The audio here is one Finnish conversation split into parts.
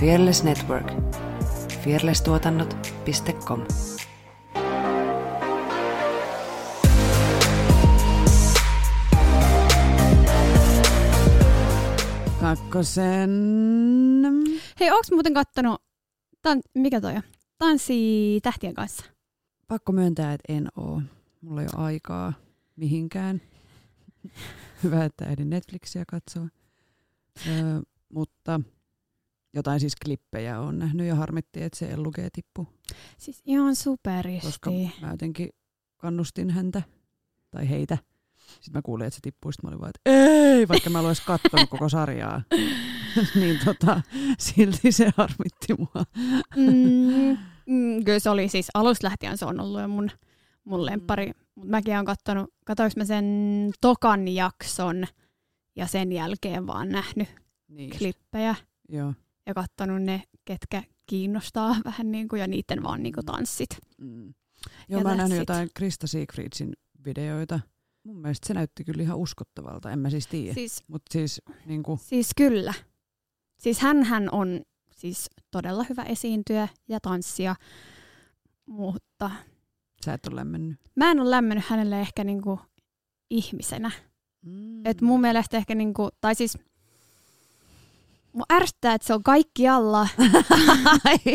Fearless Network. Fearlesstuotannot.com Kakkosen. Hei, onks muuten kattonut, tan, mikä toi on? Tanssi tähtien kanssa. Pakko myöntää, että en oo. Mulla ei ole aikaa mihinkään. Hyvä, että ehdin Netflixiä katsoa. Öö, mutta jotain siis klippejä on nähnyt ja harmitti, että se Elluge tippu. Siis ihan superisti. Koska mä jotenkin kannustin häntä tai heitä. Sitten mä kuulin, että se tippui, sitten mä olin vaan, että ei, vaikka mä olisin katsonut koko sarjaa. niin tota, silti se harmitti mua. mm, mm, kyllä se oli siis alusta lähtien se on ollut jo mun, mun lemppari. Mutta mäkin olen kattonut, katoinko mä sen tokan jakson ja sen jälkeen vaan nähnyt Niin. klippejä Joo. Ja kattonut ne, ketkä kiinnostaa vähän niin kuin, ja niiden vaan niin kuin tanssit. Mm. Joo, Ja mä oon nähnyt jotain Krista Siegfriedsin videoita. Mun mielestä se näytti kyllä ihan uskottavalta, en mä siis tiedä. Siis, Mutta siis niinku, siis kyllä. Siis hän on siis todella hyvä esiintyjä ja tanssija, mutta sä et ole lämmennyt. mä en ole lämmennyt hänelle ehkä niinku ihmisenä. Mm. Et mun mielestä ehkä niinku, tai siis mun ärsyttää, että se on kaikkialla.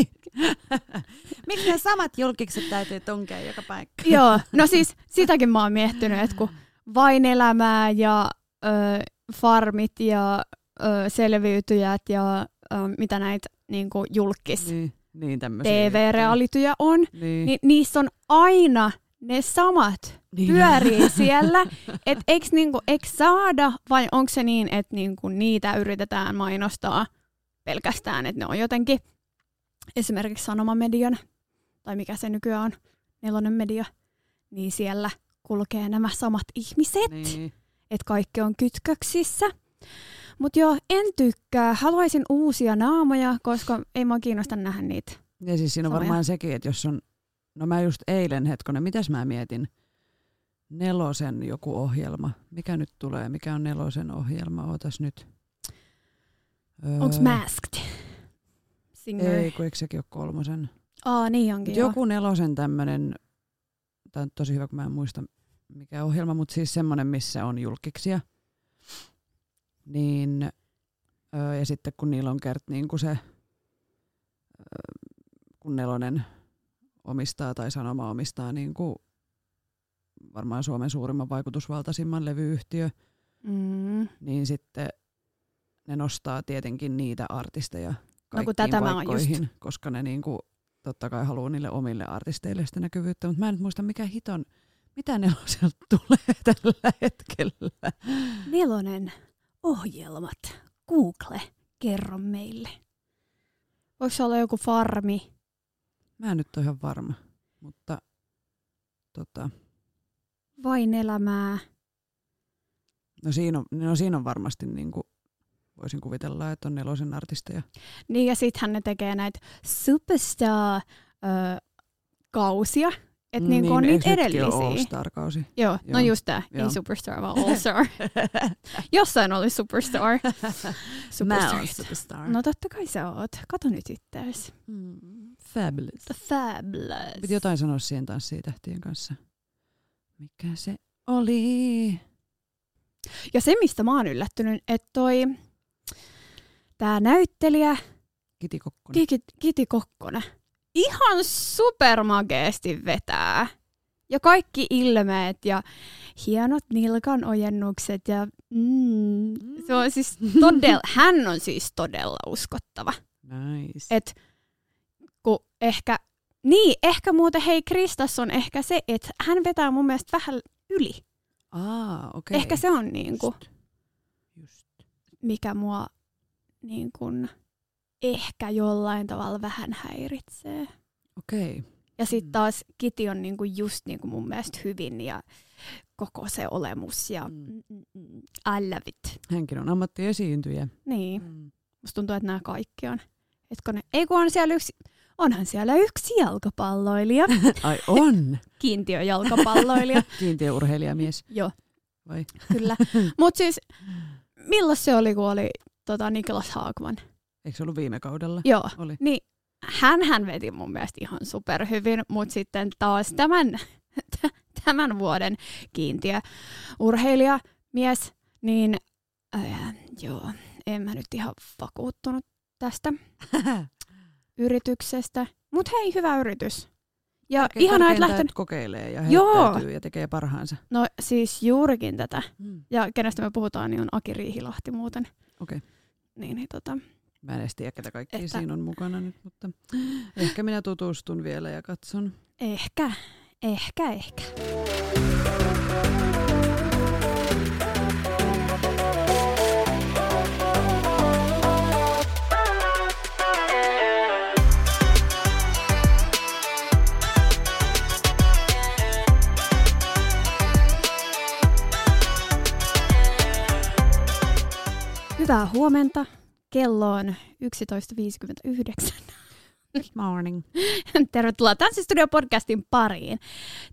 Miksi ne samat julkikset täytyy tunkea joka paikka? Joo, no siis sitäkin mä oon miettinyt, että kun vain elämää ja ö, farmit ja ö, selviytyjät ja ö, mitä näitä niinku julkis Niin, niin. TV-realityjä on, Niin. niin niissä on aina ne samat Niin. pyörii siellä. Että eikö niinku, eikö saada vai onko se niin, että niinku niitä yritetään mainostaa pelkästään, että ne on jotenkin esimerkiksi Sanomamedian, tai mikä se nykyään on, nelonen media, niin siellä kulkee nämä samat ihmiset, Niin. että kaikki on kytköksissä. Mutta joo, en tykkää. Haluaisin uusia naamoja, koska ei mua kiinnosta nähdä niitä. Ja siis siinä on Samoja. varmaan sekin, että jos on, no mä just eilen hetkonen, mitäs mä mietin? Nelosen joku ohjelma. Mikä nyt tulee? Mikä on nelosen ohjelma? Ootas nyt. Öö, Onko Masked? Singer. Ei, kun eikö sekin ole kolmosen? Aa, niin onkin Mut joku nelosen tämmönen, tämä on tosi hyvä, kun mä en muista mikä ohjelma, mutta siis semmoinen, missä on julkiksia. Niin, öö, ja sitten kun niillä on kert niin kuin se, öö, kun nelonen omistaa tai sanoma omistaa niin kuin varmaan Suomen suurimman vaikutusvaltaisimman levyyhtiö, Mm. niin sitten ne nostaa tietenkin niitä artisteja No kaikkiin kun tätä paikkoihin, koska ne niinku, totta kai haluaa niille omille artisteille sitä näkyvyyttä, mutta mä en nyt muista mikä hiton, mitä neloselta tulee tällä hetkellä. Nelonen ohjelmat. Google, kerro meille. Voiko se olla joku farmi? Mä en nyt ole ihan varma, mutta tota, Vain elämää. no siinä on, no siinä on varmasti niinku, voisin kuvitella, että on nelosen artisteja. Niin ja sittenhän ne tekee näitä superstar-kausia. Että niin, niin on niitä edellisiä. All Star-kausi. Joo, no Joo. just tää. Joo. Ei superstar, vaan all star. Jossain oli superstar. Superstar. superstar. No totta kai sä oot. Kato nyt ittees. mm, fabulous. Fabulous. Piti jotain sanoa siihen tanssiin tähtien kanssa. Mikä se oli? Ja se, mistä mä oon yllättynyt, että toi tää näyttelijä Kiti Kokkonen. Kiki, Kiti Kokkonen ihan supermageesti vetää. Ja kaikki ilmeet ja hienot nilkan ojennukset ja mm, se on siis todella, hän on siis todella uskottava. Nice. Et kun ehkä, niin ehkä muuten hei Kristas on ehkä se, että hän vetää mun mielestä vähän yli. Aa, okei. Ehkä se on niinku, Just. Just. mikä mua niin kun, ehkä jollain tavalla vähän häiritsee. Okei. Ja Mm. sitten taas Kiti on niinku just niinku mun mielestä hyvin ja koko se olemus ja Mm. mm. Mm, mm, I love it. Hänkin on ammattiesiintyjä. Niin, Mm. musta tuntuu, että nämä kaikki on. Etkö ne, ei kun on siellä yksi, onhan siellä yksi jalkapalloilija, Ai on! kiintiöjalkapalloilija. Kiintiöurheilijamies. Joo, Vai? kyllä. Mutta siis, milloin se oli, kun oli tota, Niklas Haagman? Eikö se ollut viime kaudella? Joo. Oli. Niin hän hän veti mun mielestä ihan superhyvin, mutta sitten taas tämän, tämän vuoden kiintiö urheilija mies, niin äh, joo, en mä nyt ihan vakuuttunut tästä yrityksestä. Mutta hei, hyvä yritys. Ja Tärke- ihanaa, että lähtenyt. kokeilee ja Joo. ja tekee parhaansa. No siis juurikin tätä. Mm. Ja kenestä me puhutaan, niin on Aki Riihilahti muuten. Okei. Niin, niin tota, Mä en edes tiedä, ketä kaikki Että- siinä on mukana nyt, mutta ehkä minä tutustun vielä ja katson. ehkä, ehkä, ehkä. Hyvää huomenta. Kello on 11.59. Good morning. Tervetuloa Tanssistudio podcastin pariin.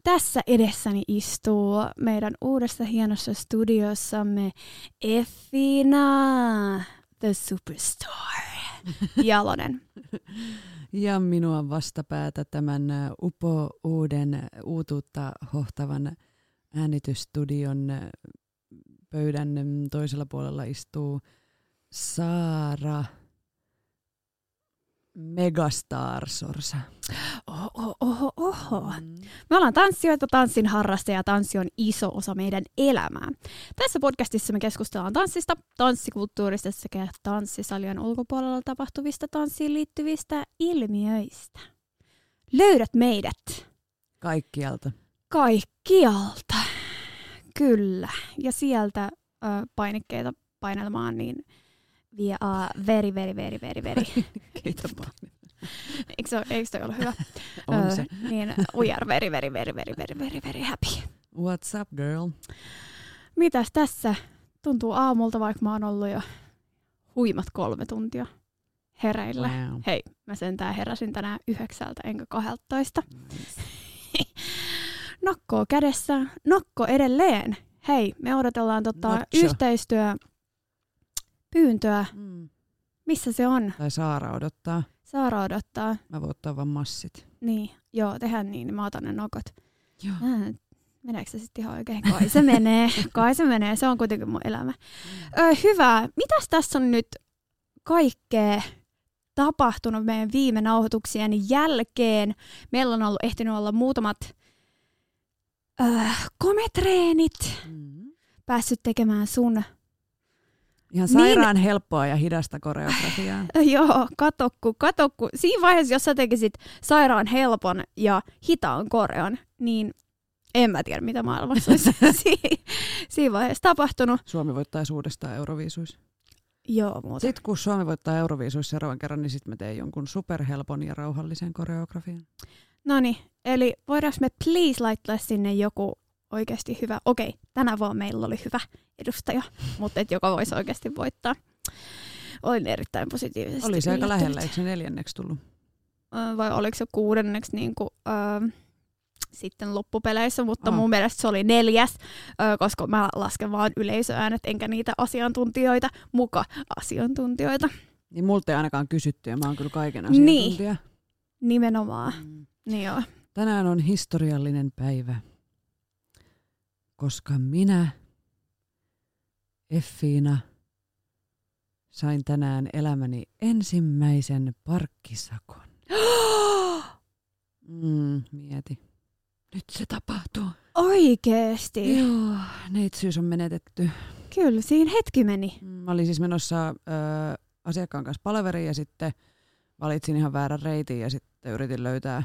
Tässä edessäni istuu meidän uudessa hienossa studiossamme Effina, the superstar, Jalonen. Ja minua vastapäätä tämän upo uuden uutuutta hohtavan äänitysstudion ä, pöydän toisella puolella istuu Saara Megastar Sorsa. Oho, oho, oho. Me ollaan tanssijoita, tanssin harrastajia ja tanssi on iso osa meidän elämää. Tässä podcastissa me keskustellaan tanssista, tanssikulttuurista sekä tanssisalien ulkopuolella tapahtuvista tanssiin liittyvistä ilmiöistä. Löydät meidät Kaikkialta. kaikkialta. Kyllä. Ja sieltä ö, painikkeita painelmaan, niin we are very, very, very, very, very. Vaan. eikö, se, eikö toi ollut hyvä? On se. Niin we are very, very, very, very, very, very, very happy. What's up, girl? Mitäs tässä? Tuntuu aamulta, vaikka mä oon ollut jo huimat kolme tuntia hereillä. Wow. Hei, mä sentään heräsin tänään yhdeksältä enkä kahdeltoista. Nokkoa kädessä, nokko edelleen. Hei, me odotellaan tota Notcho. yhteistyö pyyntöä. Mm. Missä se on? Tai Saara odottaa. Saara odottaa. Mä voin ottaa vaan massit. Niin, joo, tehdään niin, niin mä otan ne nokot. Joo. Äh, meneekö se sitten ihan oikein? Kai se menee, kai se menee, se on kuitenkin mun elämä. Ö, hyvä, mitäs tässä on nyt kaikkea tapahtunut meidän viime nauhoituksien jälkeen? Meillä on ollut ehtinyt olla muutamat ö, kometreenit, Mm. päässyt tekemään sun Ihan Niin. sairaan helppoa ja hidasta koreografiaa. Joo, katokku, katokku. Siinä vaiheessa, jos sä tekisit sairaan helpon ja hitaan koreon, niin en mä tiedä, mitä maailmassa olisi si- siinä vaiheessa tapahtunut. Suomi voittaisi uudestaan Euroviisuissa. Joo, muuta. Sitten kun Suomi voittaa Euroviisuissa seuraavan kerran, niin sitten mä teen jonkun superhelpon ja rauhallisen koreografian. No niin, eli voidaanko me please laittaa sinne joku oikeasti hyvä, okei, tänä vuonna meillä oli hyvä edustaja, mutta et joka voisi oikeasti voittaa. Olin erittäin positiivisesti Oli se aika lähellä, eikö se neljänneksi tullut? Vai oliko se kuudenneksi niin kuin, ö, sitten loppupeleissä, mutta Aa. mun mielestä se oli neljäs, koska mä lasken vaan yleisöäänet enkä niitä asiantuntijoita, muka asiantuntijoita. Niin multa ei ainakaan kysytty ja mä oon kyllä kaiken Niin. asiantuntija. Nimenomaan. Mm. Niin joo. Tänään on historiallinen päivä, koska minä, Effiina, sain tänään elämäni ensimmäisen parkkisakon. Mm, mieti. Nyt se tapahtuu. Oikeesti. Joo, neitsyys on menetetty. Kyllä, siinä hetki meni. Mm, Mä olin siis menossa ö, asiakkaan kanssa palaveriin ja sitten valitsin ihan väärän reitin ja sitten yritin löytää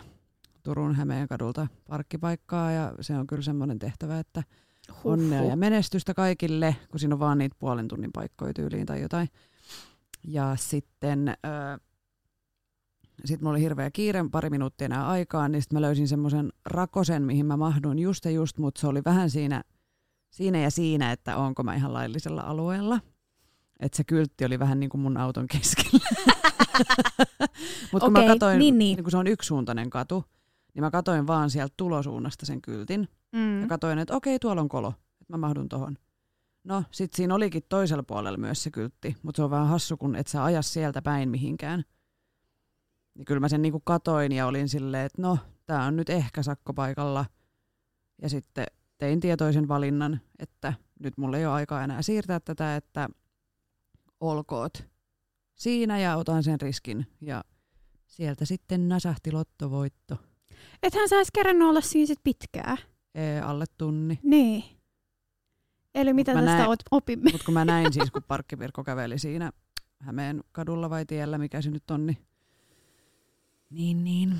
Turun Hämeen kadulta parkkipaikkaa ja se on kyllä semmoinen tehtävä, että onnea ja menestystä kaikille, kun siinä on vaan niitä puolen tunnin paikkoja tyyliin tai jotain. Ja sitten ö, sit mulla oli hirveä kiire, pari minuuttia enää aikaa, niin sitten mä löysin semmoisen rakosen, mihin mä mahdun just ja just, mutta se oli vähän siinä, siinä ja siinä, että onko mä ihan laillisella alueella. Että se kyltti oli vähän niin kuin mun auton keskellä. Mutta kun Okei, mä katoin, niin, niin. niin kun se on yksisuuntainen katu, niin mä katoin vaan sieltä tulosuunnasta sen kyltin. Mm. Ja katoin, että okei, tuolla on kolo, että mä mahdun tohon. No, sit siinä olikin toisella puolella myös se kyltti, mutta se on vähän hassu, kun et sä aja sieltä päin mihinkään. Niin kyllä mä sen niinku katoin ja olin silleen, että no, tää on nyt ehkä sakkopaikalla. Ja sitten tein tietoisen valinnan, että nyt mulla ei ole aikaa enää siirtää tätä, että olkoot siinä ja otan sen riskin. Ja sieltä sitten nasahti lottovoitto. Ethän sä edes kerännyt olla siinä sit pitkään. Ee, alle tunni. Niin. Eli mitä mä tästä näin- opimme? Mutta kun mä näin siis, kun parkkipirkko käveli siinä Hämeen kadulla vai tiellä, mikä se nyt on, niin, niin, niin.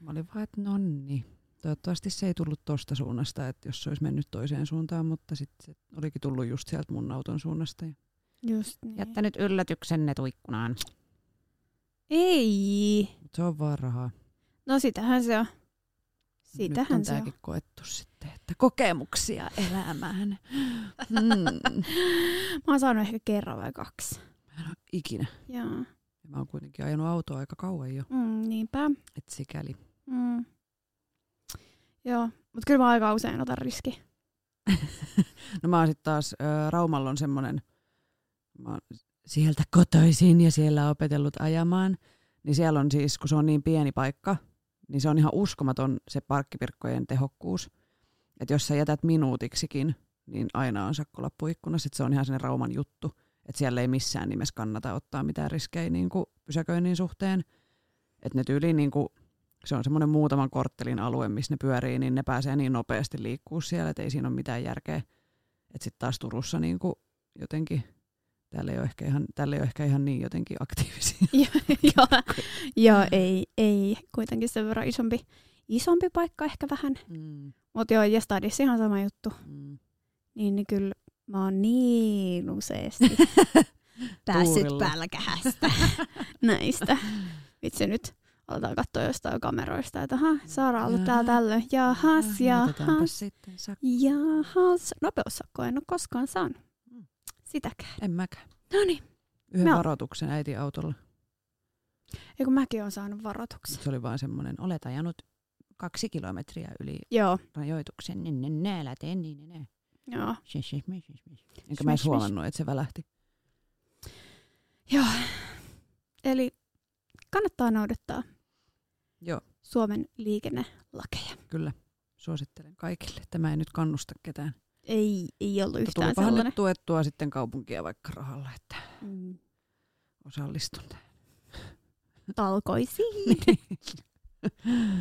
Mä olin vaan, että nonni. Toivottavasti se ei tullut tosta suunnasta, että jos se olisi mennyt toiseen suuntaan, mutta sitten se olikin tullut just sieltä mun auton suunnasta. Ja Just niin. jättänyt yllätyksenne tuikkunaan. Ei. Mutta se on vaan rahaa. No sitähän se on. Nyt Sitähän on se on. tääkin koettu sitten, että kokemuksia elämään. Mm. Mä oon saanut ehkä kerran vai kaksi. Ikinä. Joo. Ja mä oon kuitenkin ajanut autoa aika kauan jo, Mm, niinpä. et sikäli. Mm. Joo, mutta kyllä mä aika usein otan riski. No mä oon sitten taas, ä, Raumalla on semmonen, mä oon sieltä kotoisin ja siellä opetellut ajamaan, niin siellä on siis, kun se on niin pieni paikka, niin se on ihan uskomaton se parkkipirkkojen tehokkuus. Että jos sä jätät minuutiksikin, niin aina on sakkolappu ikkunassa, että se on ihan sen Rauman juttu. Että siellä ei missään nimessä kannata ottaa mitään riskejä niin kuin pysäköinnin suhteen. Että ne tyyliin niin kuin, se on semmoinen muutaman korttelin alue, missä ne pyörii, niin ne pääsee niin nopeasti liikkuu siellä, että ei siinä ole mitään järkeä. Että sitten taas Turussa niin kuin jotenkin, täällä ei, ole ehkä ihan, täällä ei ole ehkä ihan niin jotenkin aktiivisia. Joo, joo ei, ei kuitenkin sen verran isompi, isompi paikka ehkä vähän. Mm, Mutta joo, ja Stadissa ihan sama juttu. mm. Niin, niin kyllä mä oon niin useasti päässyt Tuurilla. pälkähästä näistä. Vitsi nyt aletaan katsoa jostain kameroista, että aha, Saara on ollut täällä tällöin. Jahas, jahas, jahas. Nopeussakkoa en ole koskaan saanut. Sitäkään. En mäkään. No niin, Yhden Me- varoituksen äitin autolla. kun mäkin olen saanut varoituksen. Se oli vaan semmoinen, olet ajanut kaksi kilometriä yli Joo, rajoituksen. Niin, niin, niin, älä tee niin, niin, niin. joo. Shish, shish, shish, shish, shish. Enkä mä edes huomannut, että se välähti. Joo. Eli kannattaa noudattaa Joo, Suomen liikennelakeja. kyllä. Suosittelen kaikille. Tämä ei nyt kannusta ketään. Ei, ei ollut Mutta yhtään tulipahan sellainen. nyt tuettua sitten kaupunkia vaikka rahalla, että Mm. osallistun tähän. Talkoisiin.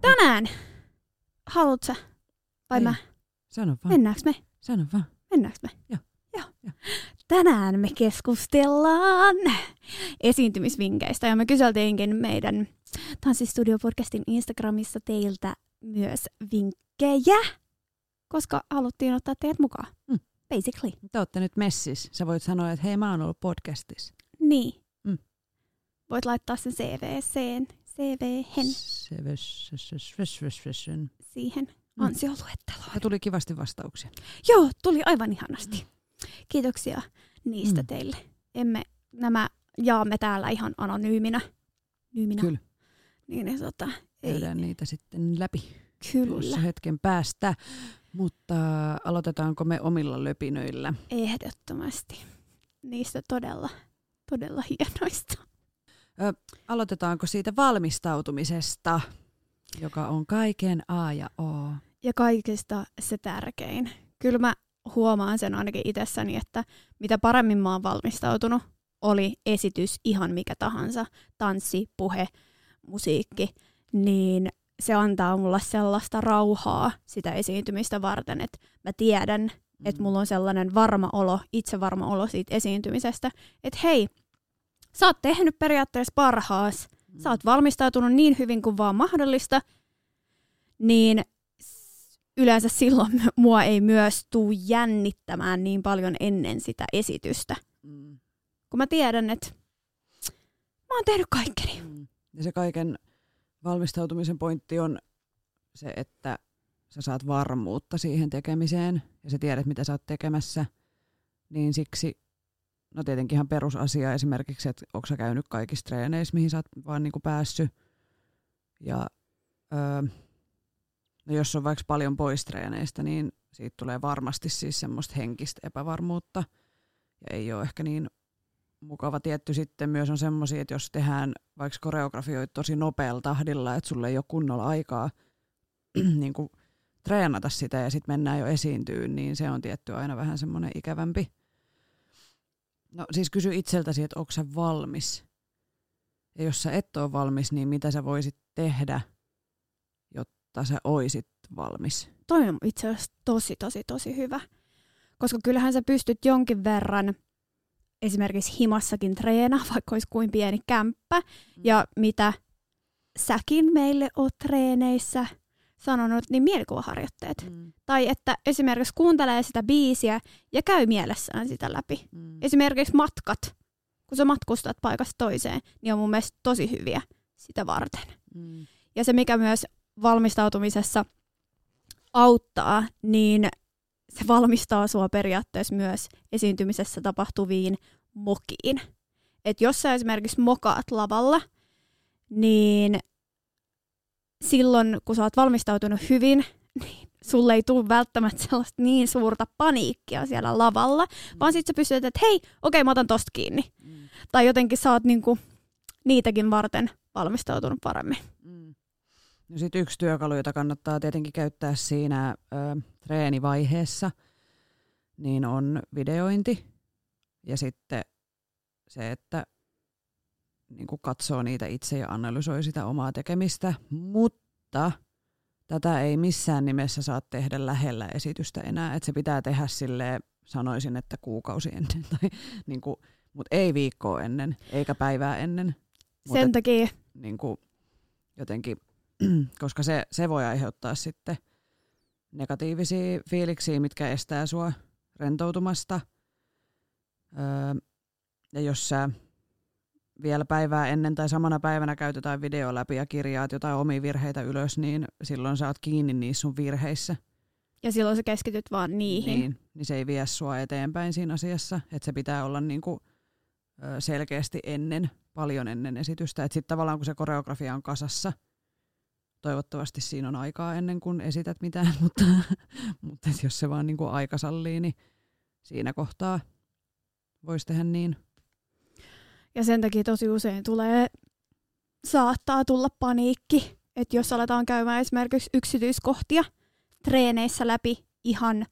Tänään, haluat sä? Vai Ei. mä? Sano vaan, Mennäänkö me? sano vaan. Mennäänkö me? Joo. Joo. Tänään me keskustellaan esiintymisvinkkeistä ja me kyseltiinkin meidän Tanssistudio-podcastin Instagramissa teiltä myös vinkkejä, koska haluttiin ottaa teidät mukaan. Mm. Basically. Te olette nyt messis. Sä voit sanoa, että hei mä oon ollut podcastissa. Niin. Mm. Voit laittaa sen CVCen, CVhen siihen Mm. ansioluetteloon. Ja tuli kivasti vastauksia. Joo, tuli aivan ihanasti. Kiitoksia niistä Mm. teille. Emme, nämä jaamme täällä ihan anonyyminä. Nyyminä. Kyllä. Niin, niin tota, ei, Käydään niitä sitten läpi tuossa kyllä, hetken päästä. Mutta aloitetaanko me omilla löpinöillä? ehdottomasti. Niistä todella, todella hienoista. Aloitetaanko siitä valmistautumisesta, joka on kaiken A ja O? Ja kaikista se tärkein. Kyllä mä huomaan sen ainakin itsessäni, että mitä paremmin mä oon valmistautunut, oli esitys ihan mikä tahansa, tanssi, puhe, musiikki, niin se antaa mulle sellaista rauhaa sitä esiintymistä varten, että mä tiedän, Mm. että mulla on sellainen varma olo, itsevarma olo siitä esiintymisestä, että hei, sä oot tehnyt periaatteessa parhaas, Mm. sä oot valmistautunut niin hyvin kuin vaan mahdollista, niin yleensä silloin mua ei myös tuu jännittämään niin paljon ennen sitä esitystä. Mm. Kun mä tiedän, että mä oon tehnyt kaikkeni. Mm. Ja se kaiken valmistautumisen pointti on se, että sä saat varmuutta siihen tekemiseen ja sä tiedät, mitä sä oot tekemässä. Niin siksi no tietenkin ihan perusasia esimerkiksi, että onko sä käynyt kaikissa treeneissä, mihin sä oot vaan niin kuin päässyt. Ja öö, no jos on vaikka paljon pois treeneistä, niin siitä tulee varmasti siis semmoista henkistä epävarmuutta. Ja ei ole ehkä niin mukava tietty sitten myös on semmoisia, että jos tehdään vaikka koreografioita tosi nopealla tahdilla, että sulle ei ole kunnolla aikaa niin kuin treenata sitä ja sitten mennään jo esiintyyn, niin se on tietty aina vähän semmoinen ikävämpi. No siis kysy itseltäsi, että onko sä valmis? Ja jos sä et ole valmis, niin mitä sä voisit tehdä, jotta sä oisit valmis? Toi on itse asiassa tosi, tosi, tosi hyvä. Koska kyllähän sä pystyt jonkin verran esimerkiksi himassakin treena, vaikka olisi kuin pieni kämppä. Mm. Ja mitä säkin meille oot treeneissä sanonut, niin mielikuvaharjoitteet. Mm. Tai että esimerkiksi kuuntelee sitä biisiä ja käy mielessään sitä läpi. Mm. Esimerkiksi matkat, kun sä matkustat paikasta toiseen, niin on mun mielestä tosi hyviä sitä varten. Mm. Ja se, mikä myös valmistautumisessa auttaa, niin se valmistaa sua periaatteessa myös esiintymisessä tapahtuviin mokiin. Et jos sä esimerkiksi mokaat lavalla, niin silloin kun sä oot valmistautunut hyvin, niin sulle ei tule välttämättä sellaista niin suurta paniikkia siellä lavalla, mm. vaan sit sä pystyt, että hei, okei, okay, mä otan tosta kiinni. Mm. Tai jotenkin sä oot niinku niitäkin varten valmistautunut paremmin. Mm. No sit yksi työkalu, jota kannattaa tietenkin käyttää siinä ö, treenivaiheessa, niin on videointi. Ja sitten se, että niin kuin katsoo niitä itse ja analysoi sitä omaa tekemistä, mutta tätä ei missään nimessä saa tehdä lähellä esitystä enää, että se pitää tehdä sille sanoisin, että kuukausi ennen, tai niin kuin, mutta ei viikkoa ennen, eikä päivää ennen. Sen et, takia. Niin kuin, jotenkin, koska se, se voi aiheuttaa sitten negatiivisia fiiliksiä, mitkä estää sua rentoutumasta. Öö, ja jos sä vielä päivää ennen tai samana päivänä käytetään video läpi ja kirjaat jotain omia virheitä ylös, niin silloin sä oot kiinni niissä sun virheissä. Ja silloin sä keskityt vaan niihin. Niin, niin se ei vie sua eteenpäin siinä asiassa. Että se pitää olla niinku selkeästi ennen, paljon ennen esitystä. Että sitten tavallaan kun se koreografia on kasassa, toivottavasti siinä on aikaa ennen kuin esität mitään, mutta, mutta jos se vaan niinku aika sallii, niin siinä kohtaa voisi tehdä niin. Ja sen takia tosi usein tulee, saattaa tulla paniikki, että jos aletaan käymään esimerkiksi yksityiskohtia treeneissä läpi ihan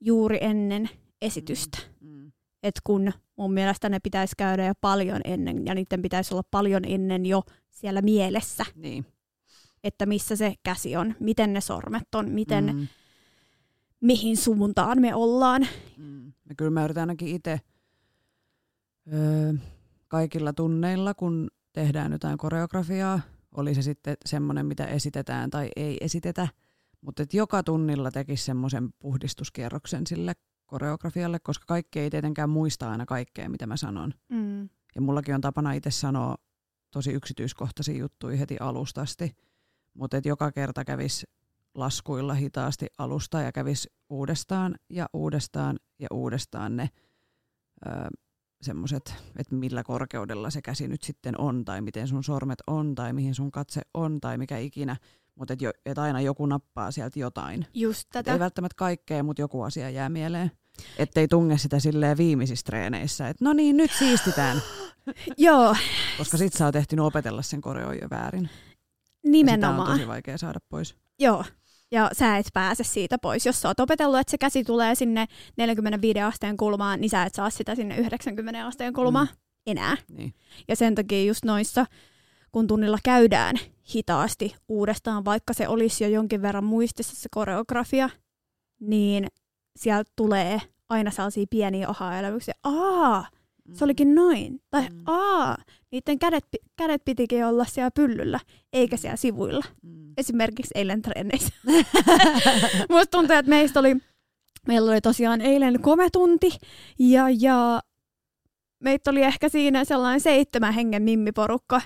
juuri ennen esitystä. Mm. Mm. Et kun mun mielestä ne pitäisi käydä jo paljon ennen, ja niiden pitäisi olla paljon ennen jo siellä mielessä. Niin. Että missä se käsi on, miten ne sormet on, miten, mm. mihin suuntaan me ollaan. Mm. Ja kyllä mä yritän ainakin itse öö, kaikilla tunneilla, kun tehdään jotain koreografiaa, oli se sitten semmoinen, mitä esitetään tai ei esitetä, mutta että joka tunnilla tekisi semmoisen puhdistuskierroksen sille koreografialle, koska kaikki ei tietenkään muista aina kaikkea, mitä mä sanon. Mm. Ja mullakin on tapana itse sanoa tosi yksityiskohtaisia juttuja heti alusta asti, mutta että joka kerta kävisi laskuilla hitaasti alusta ja kävisi uudestaan ja uudestaan ja uudestaan ne ö, semmoiset, että millä korkeudella se käsi nyt sitten on, tai miten sun sormet on, tai mihin sun katse on, tai mikä ikinä. Mutta että et aina joku nappaa sieltä jotain. Just tätä. Et ei välttämättä kaikkea, mutta joku asia jää mieleen. Että ei tunge sitä silleen viimeisissä treeneissä, että no niin, nyt siistitään. Joo. Koska sit sä oot ehtinyt opetella sen koreon jo väärin. Nimenomaan. Ja sitä on tosi vaikea saada pois. Joo, ja sä et pääse siitä pois. Jos sä oot opetellut, että se käsi tulee sinne 45 asteen kulmaan, niin sä et saa sitä sinne 90 asteen kulmaan mm. enää. Niin. Ja sen takia just noissa, kun tunnilla käydään hitaasti uudestaan, vaikka se olisi jo jonkin verran muistissa se koreografia, niin sieltä tulee aina sellaisia pieniä aha-elämyksiä. Aa, se olikin noin. Tai mm. aa, niiden kädet, kädet pitikin olla siellä pyllyllä, eikä siellä sivuilla. Mm. Esimerkiksi eilen treeneissä. Musta tuntuu, että meistä oli, meillä oli tosiaan eilen kometunti, ja, ja meitä oli ehkä siinä sellainen seitsemän hengen mimmiporukka.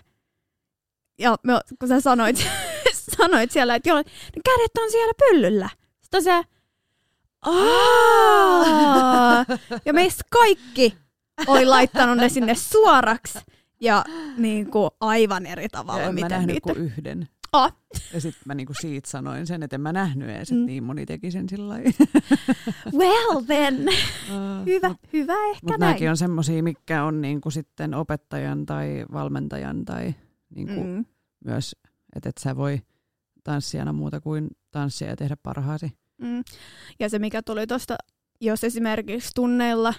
Ja me, kun sä sanoit, sanoit siellä, että joo, ne kädet on siellä pyllyllä. Sitten se, Aa! ja meistä kaikki oli laittanut ne sinne suoraksi ja niin kuin aivan eri tavalla. Ja en mä miten nähnyt niitä... kuin yhden. Oh. Ja sitten mä niinku siitä sanoin sen, että en mä nähnyt edes, että Mm. niin moni teki sen sillä lailla. Well then, Aa, hyvä, mut- hyvä ehkä Mutta näin. nämäkin on semmoisia, mikä on niinku sitten opettajan tai valmentajan tai niinku Mm. myös, että et sä voi tanssijana muuta kuin tanssia ja tehdä parhaasi. Mm. Ja se, mikä tuli tuosta, jos esimerkiksi tunneilla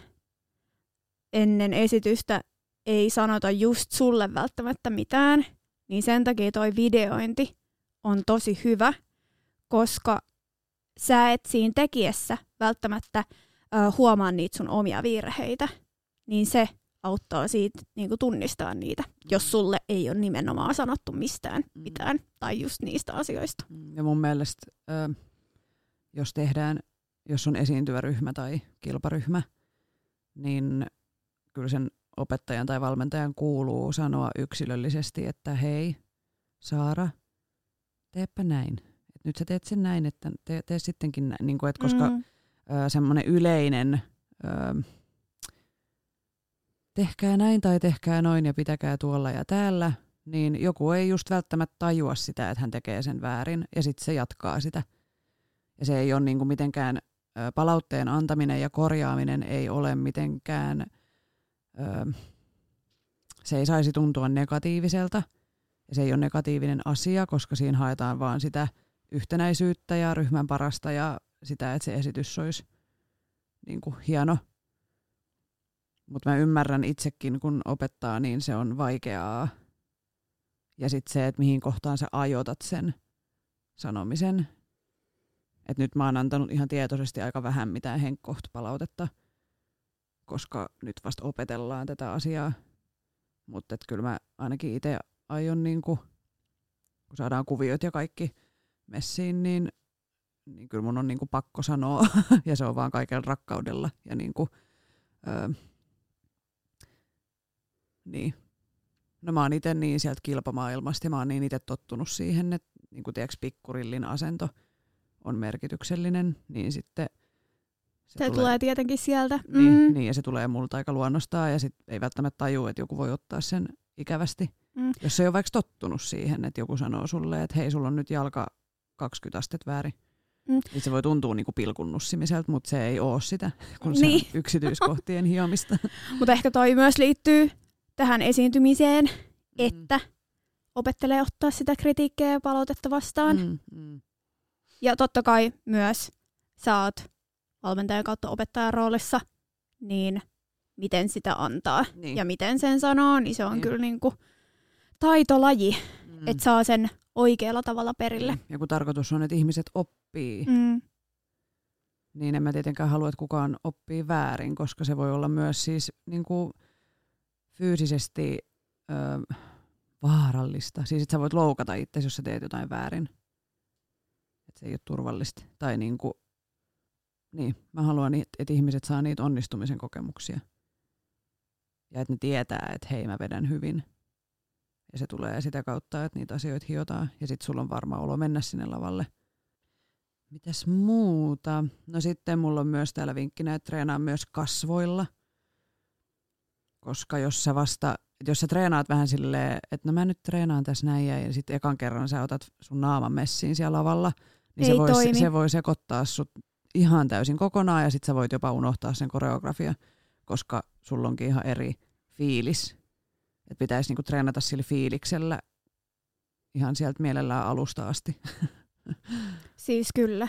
ennen esitystä ei sanota just sulle välttämättä mitään, niin sen takia toi videointi on tosi hyvä, koska sä et siinä tekijässä välttämättä ö, huomaa niitä sun omia virheitä, niin se auttaa siitä niin tunnistaa niitä, jos sulle ei ole nimenomaan sanottu mistään Mm. mitään tai just niistä asioista. Mm, Ja mun mielestä, ö, jos tehdään, jos on esiintyvä ryhmä tai kilparyhmä, niin kyllä sen opettajan tai valmentajan kuuluu sanoa yksilöllisesti, että hei, Saara, teepä näin. Et nyt sä teet sen näin, että tee, tee sittenkin näin. Niin kuin, et koska Mm. semmoinen yleinen ö, tehkää näin tai tehkää noin ja pitäkää tuolla ja täällä, niin joku ei just välttämättä tajua sitä, että hän tekee sen väärin ja sitten se jatkaa sitä. Ja se ei ole niinku mitenkään, palautteen antaminen ja korjaaminen ei ole mitenkään, ö, se ei saisi tuntua negatiiviselta ja se ei ole negatiivinen asia, koska siinä haetaan vaan sitä yhtenäisyyttä ja ryhmän parasta ja sitä, että se esitys olisi niin kuin hieno. Mutta mä ymmärrän itsekin, kun opettaa, niin se on vaikeaa. Ja sitten se, että mihin kohtaan sä ajoitat sen sanomisen. Et nyt mä oon antanut ihan tietoisesti aika vähän mitään henkkohtapalautetta, koska nyt vasta opetellaan tätä asiaa. Mutta kyllä mä ainakin itse aion, niin kun saadaan kuviot ja kaikki messiin, niin niin kyllä mun on niin pakko sanoa, ja se on vaan kaikella rakkaudella. Ja niin kuin, öö, niin. No mä oon itse niin sieltä kilpamaailmasta, ja mä oon niin itse tottunut siihen, että niin kuin tiedätkö, pikkurillin asento on merkityksellinen, niin sitten Se, tulee, tulee tietenkin sieltä. Niin, Mm. niin, ja se tulee multa aika luonnostaan, ja sit ei välttämättä tajua, että joku voi ottaa sen ikävästi. Mm. Jos se ei ole vaikka tottunut siihen, että joku sanoo sulle, että hei, sulla on nyt jalka 20 astetta väärin. Mm. Niin se voi tuntua niinku pilkun nussimiselta, mutta se ei ole sitä, kun se Niin. on yksityiskohtien hiomista. Mutta ehkä toi myös liittyy tähän esiintymiseen, että opettelee ottaa sitä kritiikkiä ja palautetta vastaan. Mm. Mm, mm. Ja totta kai myös sä oot valmentajan kautta opettajan roolissa, niin miten sitä antaa Niin. ja miten sen sanoo, niin se on Niin. kyllä niinku taitolaji, Mm. että saa sen oikealla tavalla perille. Ja kun tarkoitus on, että ihmiset oppii, Mm. niin en mä tietenkään halua, että kukaan oppii väärin, koska se voi olla myös siis niin kuin fyysisesti ö, vaarallista. Siis että sä voit loukata itse, jos sä teet jotain väärin. Että se ei ole turvallista. Tai niin kuin, niin, mä haluan, että että ihmiset saa niitä onnistumisen kokemuksia. Ja että ne tietää, että hei, mä vedän hyvin. Ja se tulee sitä kautta, että niitä asioita hiotaan. Ja sitten sulla on varma olo mennä sinne lavalle. Mitäs muuta? No sitten mulla on myös täällä vinkkinä, että treenaa myös kasvoilla. Koska jos sä vasta, jos sä treenaat vähän silleen, että no mä nyt treenaan tässä näin ja sitten ekan kerran sä otat sun naaman messiin siellä lavalla, niin se Ei voi, toimi. se voi sekoittaa sut ihan täysin kokonaan ja sitten sä voit jopa unohtaa sen koreografia, koska sulla onkin ihan eri fiilis. Että pitäisi niinku treenata sillä fiiliksellä ihan sieltä mielellään alusta asti. Siis kyllä.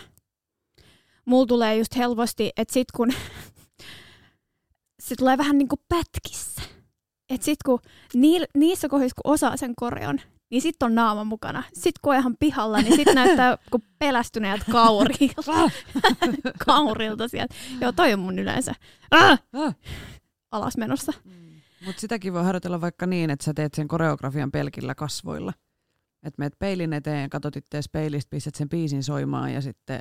Mulla tulee just helposti, että sit kun se tulee vähän niinku pätkissä. Että sit kun niil, niissä kohdissa, kun osaa sen koreon, niin sit on naama mukana. Sit kun on ihan pihalla, niin sit näyttää kun pelästyneet kaurilta. kaurilta sieltä. Joo, toi on mun yleensä ah! Ah. alas menossa. Mutta sitäkin voi harjoitella vaikka niin, että sä teet sen koreografian pelkillä kasvoilla. Että meet peilin eteen, katot ittees peilistä, pistät sen biisin soimaan ja sitten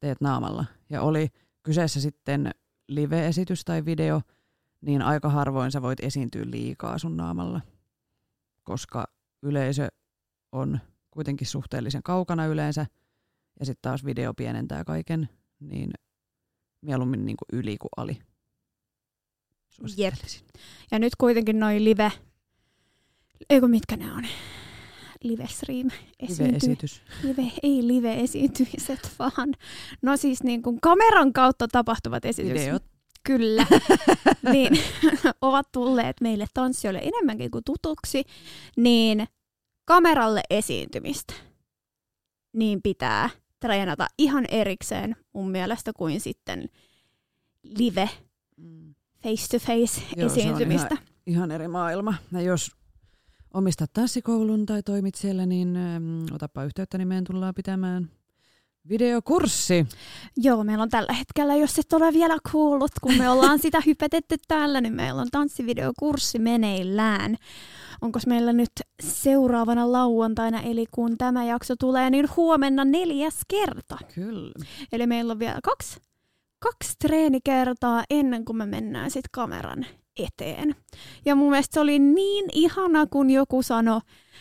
teet naamalla. Ja oli kyseessä sitten live-esitys tai video, niin aika harvoin sä voit esiintyä liikaa sun naamalla. Koska yleisö on kuitenkin suhteellisen kaukana yleensä ja sitten taas video pienentää kaiken, niin mieluummin niin kuin yli kuin ali. Suosittelisin. Ja nyt kuitenkin noi live, eikö mitkä ne on? Live stream. Live-esitys. Live, ei live-esiintymiset, vaan no siis niin kuin kameran kautta tapahtuvat esitykset. Videot. Kyllä. niin ovat tulleet meille tanssijoille enemmänkin kuin tutuksi, niin kameralle esiintymistä niin pitää treenata ihan erikseen mun mielestä kuin sitten live Mm. face-to-face Joo, se on esiintymistä. Ihan eri maailma. Ja jos omistat tanssikoulun tai toimit siellä, niin äm, otapa yhteyttä, niin meidän tullaan pitämään videokurssi. Joo, meillä on tällä hetkellä, jos et ole vielä kuullut, kun me ollaan sitä hypetetty täällä, niin meillä on tanssivideokurssi meneillään. Onko meillä nyt seuraavana lauantaina, eli kun tämä jakso tulee, niin huomenna neljäs kerta. Kyllä. Eli meillä on vielä kaksi, kaksi treenikertaa ennen kuin me mennään sitten kameran eteen. Ja mun mielestä se oli niin ihana, kun joku sanoi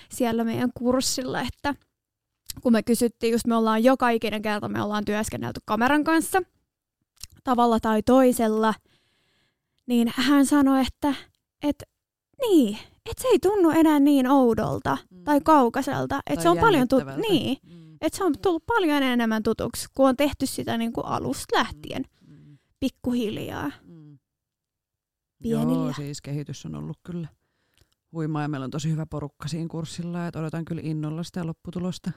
siellä meidän kurssilla, että kun me kysyttiin, just me ollaan joka ikinen kerta, me ollaan työskennelty kameran kanssa tavalla tai toisella, niin hän sanoi, että, että niin, että se ei tunnu enää niin oudolta Mm. tai kaukaiselta, että se on paljon tu- jännittävältä. niin, Mm. että se on tullut paljon enemmän tutuksi, kun on tehty sitä niin kuin alusta lähtien, Mm. pikkuhiljaa. Mm. Pienillä. Joo, siis kehitys on ollut kyllä huimaa ja meillä on tosi hyvä porukka siinä kurssilla, että odotan kyllä innolla sitä lopputulosta.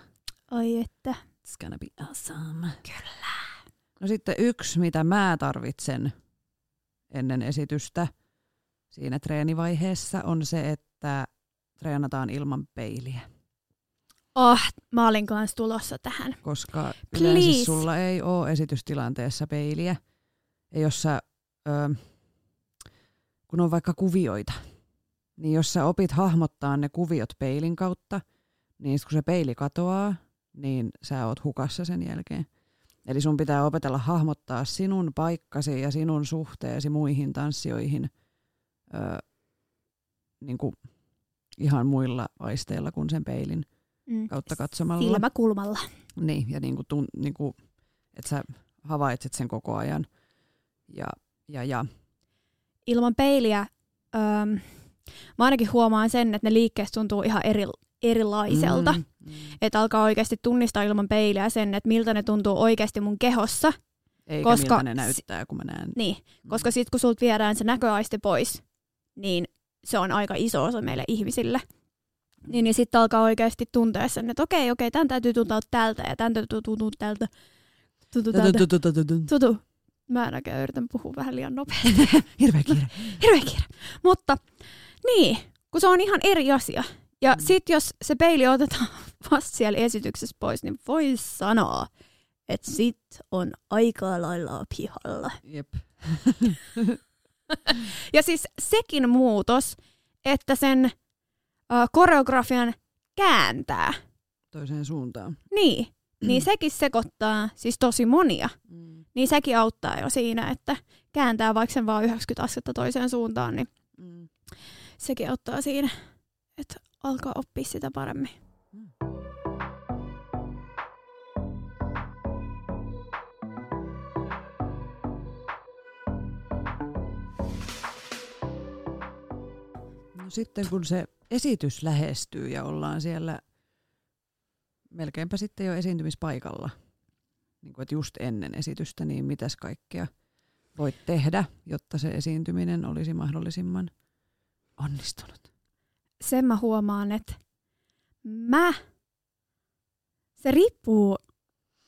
Ai että. It's gonna be awesome. Kyllä. No sitten yksi, mitä mä tarvitsen ennen esitystä siinä treenivaiheessa, on se, että treenataan ilman peiliä. Oh, mä olin kanssa tulossa tähän. Koska Please. yleensä sulla ei ole esitystilanteessa peiliä. Ja jos sä, ö, kun on vaikka kuvioita, niin jos sä opit hahmottaa ne kuviot peilin kautta, niin kun se peili katoaa, niin sä oot hukassa sen jälkeen. Eli sun pitää opetella hahmottaa sinun paikkasi ja sinun suhteesi muihin tanssijoihin ö, niin kuin ihan muilla aisteilla kuin sen peilin Mm. kautta katsomalla. Silmäkulmalla. Niin, ja niin kuin, tun, niin kuin, että sä havaitset sen koko ajan. Ja, ja, ja. Ilman peiliä, öö, mä ainakin huomaan sen, että ne liikkeet tuntuu ihan eri, erilaiselta. Mm, mm. Että alkaa oikeasti tunnistaa ilman peiliä sen, että miltä ne tuntuu oikeasti mun kehossa. Eikä Koska miltä ne näyttää, kun mä näen. Niin, Mm. koska sitten kun sulta viedään se näköaisti pois, niin se on aika iso osa meille ihmisille. Niin, niin sitten alkaa oikeasti tuntea sen, että okei, okei, tämän täytyy tuntua tältä ja tämän täytyy tuntua tältä. Tuntuu tältä. Tutu. Mä en oikein yritän puhua vähän liian nopeasti. Hirveä kiire. Hirveä kiire. Mutta niin, kun se on ihan eri asia. Ja Mm. mm. sitten jos se peili otetaan vasta siellä esityksessä pois, niin voi sanoa, että sit on aika lailla pihalla. Jep. Ja siis sekin muutos, että sen äh, koreografian kääntää, Toiseen suuntaan. niin, niin sekin sekoittaa siis tosi monia. Mm. Niin sekin auttaa jo siinä, että kääntää vaikka sen vaan 90 astetta toiseen suuntaan, niin Mm. sekin auttaa siinä, että alkaa oppia sitä paremmin. No sitten kun se esitys lähestyy ja ollaan siellä melkeinpä sitten jo esiintymispaikalla, niin kuin, että just ennen esitystä, niin mitäs kaikkea voit tehdä, jotta se esiintyminen olisi mahdollisimman onnistunut? Sen mä huomaan, että mä, se riippuu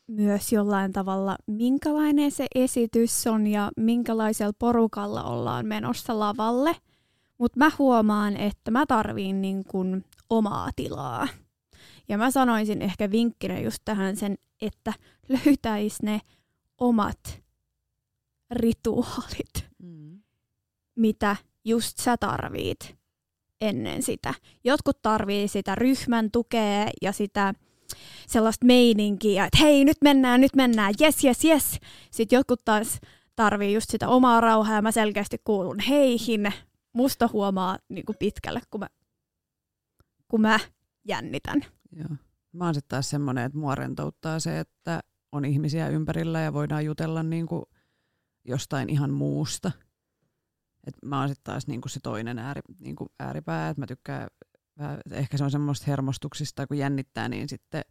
myös jollain tavalla, minkälainen se esitys on ja minkälaisella porukalla ollaan menossa lavalle. Mutta mä huomaan, että mä tarviin niin kuin omaa tilaa. Ja mä sanoisin ehkä vinkkinä just tähän sen, että löytäis ne omat rituaalit, Mm. mitä just sä tarvit ennen sitä. Jotkut tarvii sitä ryhmän tukea ja sitä sellaista meininkiä, että hei nyt mennään, nyt mennään, yes, yes, yes. Sitten jotkut taas tarvii just sitä omaa rauhaa ja mä selkeästi kuulun heihin. Musta huomaa niin kuin pitkälle, kun mä, kun mä jännitän. Joo. Mä oon sitten taas semmoinen, että mua rentouttaa se, että on ihmisiä ympärillä ja voidaan jutella niin kuin jostain ihan muusta. Et mä oon sitten taas niinku se toinen ääri, niinku ääripää, että mä tykkään, vähän, ehkä se on semmoista hermostuksista, kun jännittää, niin sitten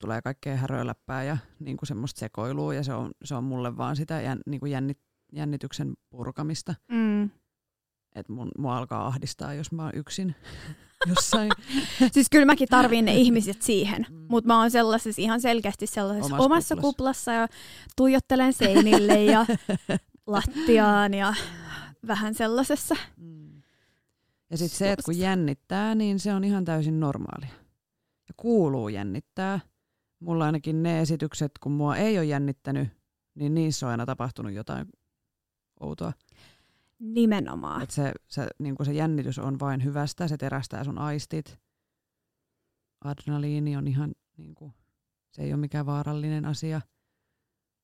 tulee kaikkea häröläppää ja niinku semmoista sekoilua, ja se on, se on mulle vaan sitä jän, niinku jännit, jännityksen purkamista. Mm. Että mun, mua alkaa ahdistaa, jos mä oon yksin jossain. Siis kyllä mäkin tarviin ne ihmiset siihen, Mm. mutta mä oon sellaisessa ihan selkeästi sellaisessa Omassa omassa kuplassa. kuplassa ja tuijottelen seinille ja lattiaan ja vähän sellaisessa. Mm. Ja sitten se, että kun jännittää, niin se on ihan täysin normaalia. Ja kuuluu jännittää. Mulla ainakin ne esitykset, kun mua ei ole jännittänyt, niin niissä on aina tapahtunut jotain outoa. Nimenomaan. Et se, se, niin se jännitys on vain hyvästä, se terästää sun aistit. Adrenaliini on ihan, niin kuin, se ei ole mikään vaarallinen asia.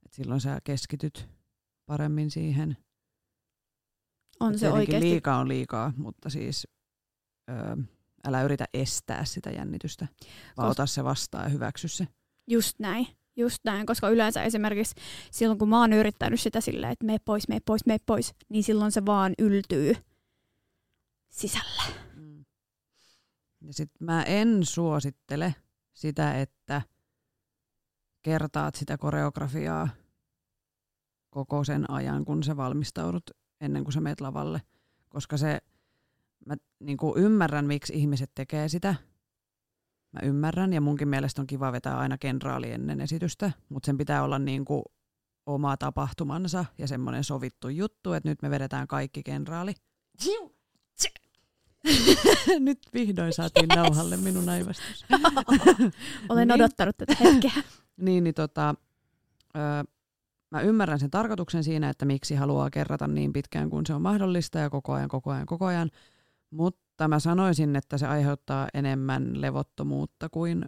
Et silloin sä keskityt paremmin siihen. On se oikeasti. liikaa on liikaa, mutta siis ö, älä yritä estää sitä jännitystä, vaan Kos- ota se vastaan ja hyväksy se. Just näin. Just näin, koska yleensä esimerkiksi silloin kun mä oon yrittänyt sitä silleen, että mene pois, mene pois, mene pois, niin silloin se vaan yltyy sisällä. Mm. Ja sit mä en suosittele sitä, että kertaat sitä koreografiaa koko sen ajan, kun sä valmistaudut ennen kuin sä meet lavalle. Koska se, mä niin ymmärrän, miksi ihmiset tekee sitä. Mä ymmärrän ja munkin mielestä on kiva vetää aina kenraali ennen esitystä, mutta sen pitää olla niin kuin oma tapahtumansa ja semmoinen sovittu juttu, että nyt me vedetään kaikki kenraali. nyt vihdoin saatiin yes. nauhalle minun aivastus. Olen Niin. odottanut tätä hetkeä. Niin, niin tota, öö, mä ymmärrän sen tarkoituksen siinä, että miksi haluaa kerrata niin pitkään kuin se on mahdollista ja koko ajan, koko ajan, koko ajan. Mutta mä sanoisin, että se aiheuttaa enemmän levottomuutta kuin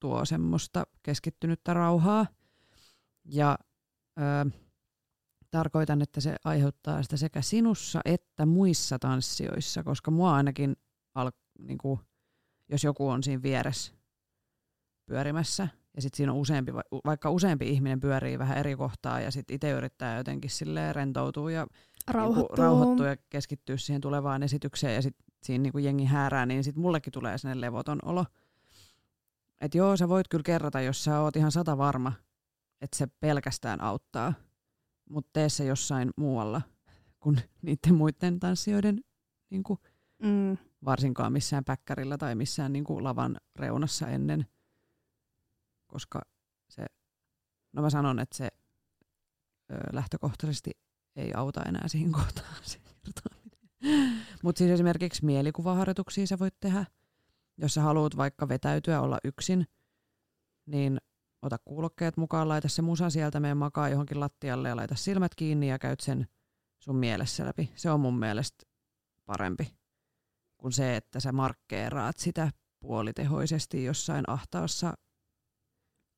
tuo semmoista keskittynyttä rauhaa. Ja öö, tarkoitan, että se aiheuttaa sitä sekä sinussa että muissa tanssijoissa, koska mua ainakin, al, niin kuin, jos joku on siinä vieressä pyörimässä, ja sitten siinä on useampi, va- vaikka useampi ihminen pyörii vähän eri kohtaa, ja sitten itse yrittää jotenkin silleen rentoutua ja. Niinku rauhoittua ja keskittyä siihen tulevaan esitykseen, ja sitten siinä niinku jengi häärää, niin sitten mullekin tulee sellainen levoton olo. Että joo, sä voit kyllä kerrata, jos sä oot ihan sata varma, että se pelkästään auttaa, mutta tee se jossain muualla kuin niiden muiden tanssijoiden, niin kuin, Mm. varsinkaan missään päkkärillä tai missään niin kuin lavan reunassa ennen, koska se, no mä sanon, että se ö, lähtökohtaisesti ei auta enää siihen kohtaan se. Mutta siis esimerkiksi mielikuvaharjoituksia sä voit tehdä, jos sä haluat vaikka vetäytyä, olla yksin, niin ota kuulokkeet mukaan, laita se musa sieltä, mene makaa johonkin lattialle ja laita silmät kiinni ja käyt sen sun mielessä läpi. Se on mun mielestä parempi kuin se, että sä markkeeraat sitä puolitehoisesti jossain ahtaassa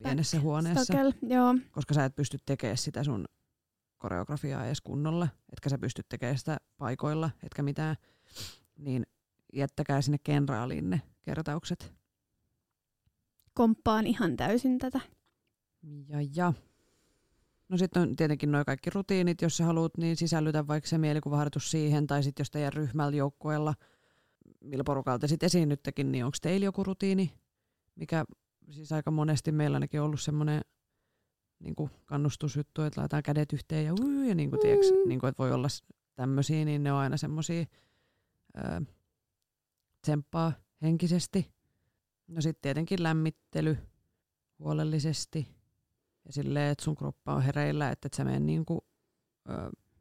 pienessä huoneessa, Stokel, joo. koska sä et pysty tekemään sitä sun koreografiaa edes kunnolla, etkä sä pysty tekemään sitä paikoilla, etkä mitään, niin jättäkää sinne kenraaliin ne kertaukset. Komppaan ihan täysin tätä. Ja, ja. No sitten on tietenkin noin kaikki rutiinit, jos sä haluat, niin sisällytä vaikka se mielikuvaharjoitus siihen, tai sitten jos teidän ryhmällä joukkueella, millä porukalla te sitten esiinnyttekin, niin onko teillä joku rutiini, mikä siis aika monesti meillä ainakin ollut semmoinen niin kannustusjuttu, että laitetaan kädet yhteen ja, uu, ja niin kuin, tiiäks, Mm. niin kuin, että voi olla tämmöisiä, niin ne on aina semmoisia tsemppaa henkisesti. No sitten tietenkin lämmittely huolellisesti ja silleen, että sun kroppa on hereillä, että et sä mene niinku, ö,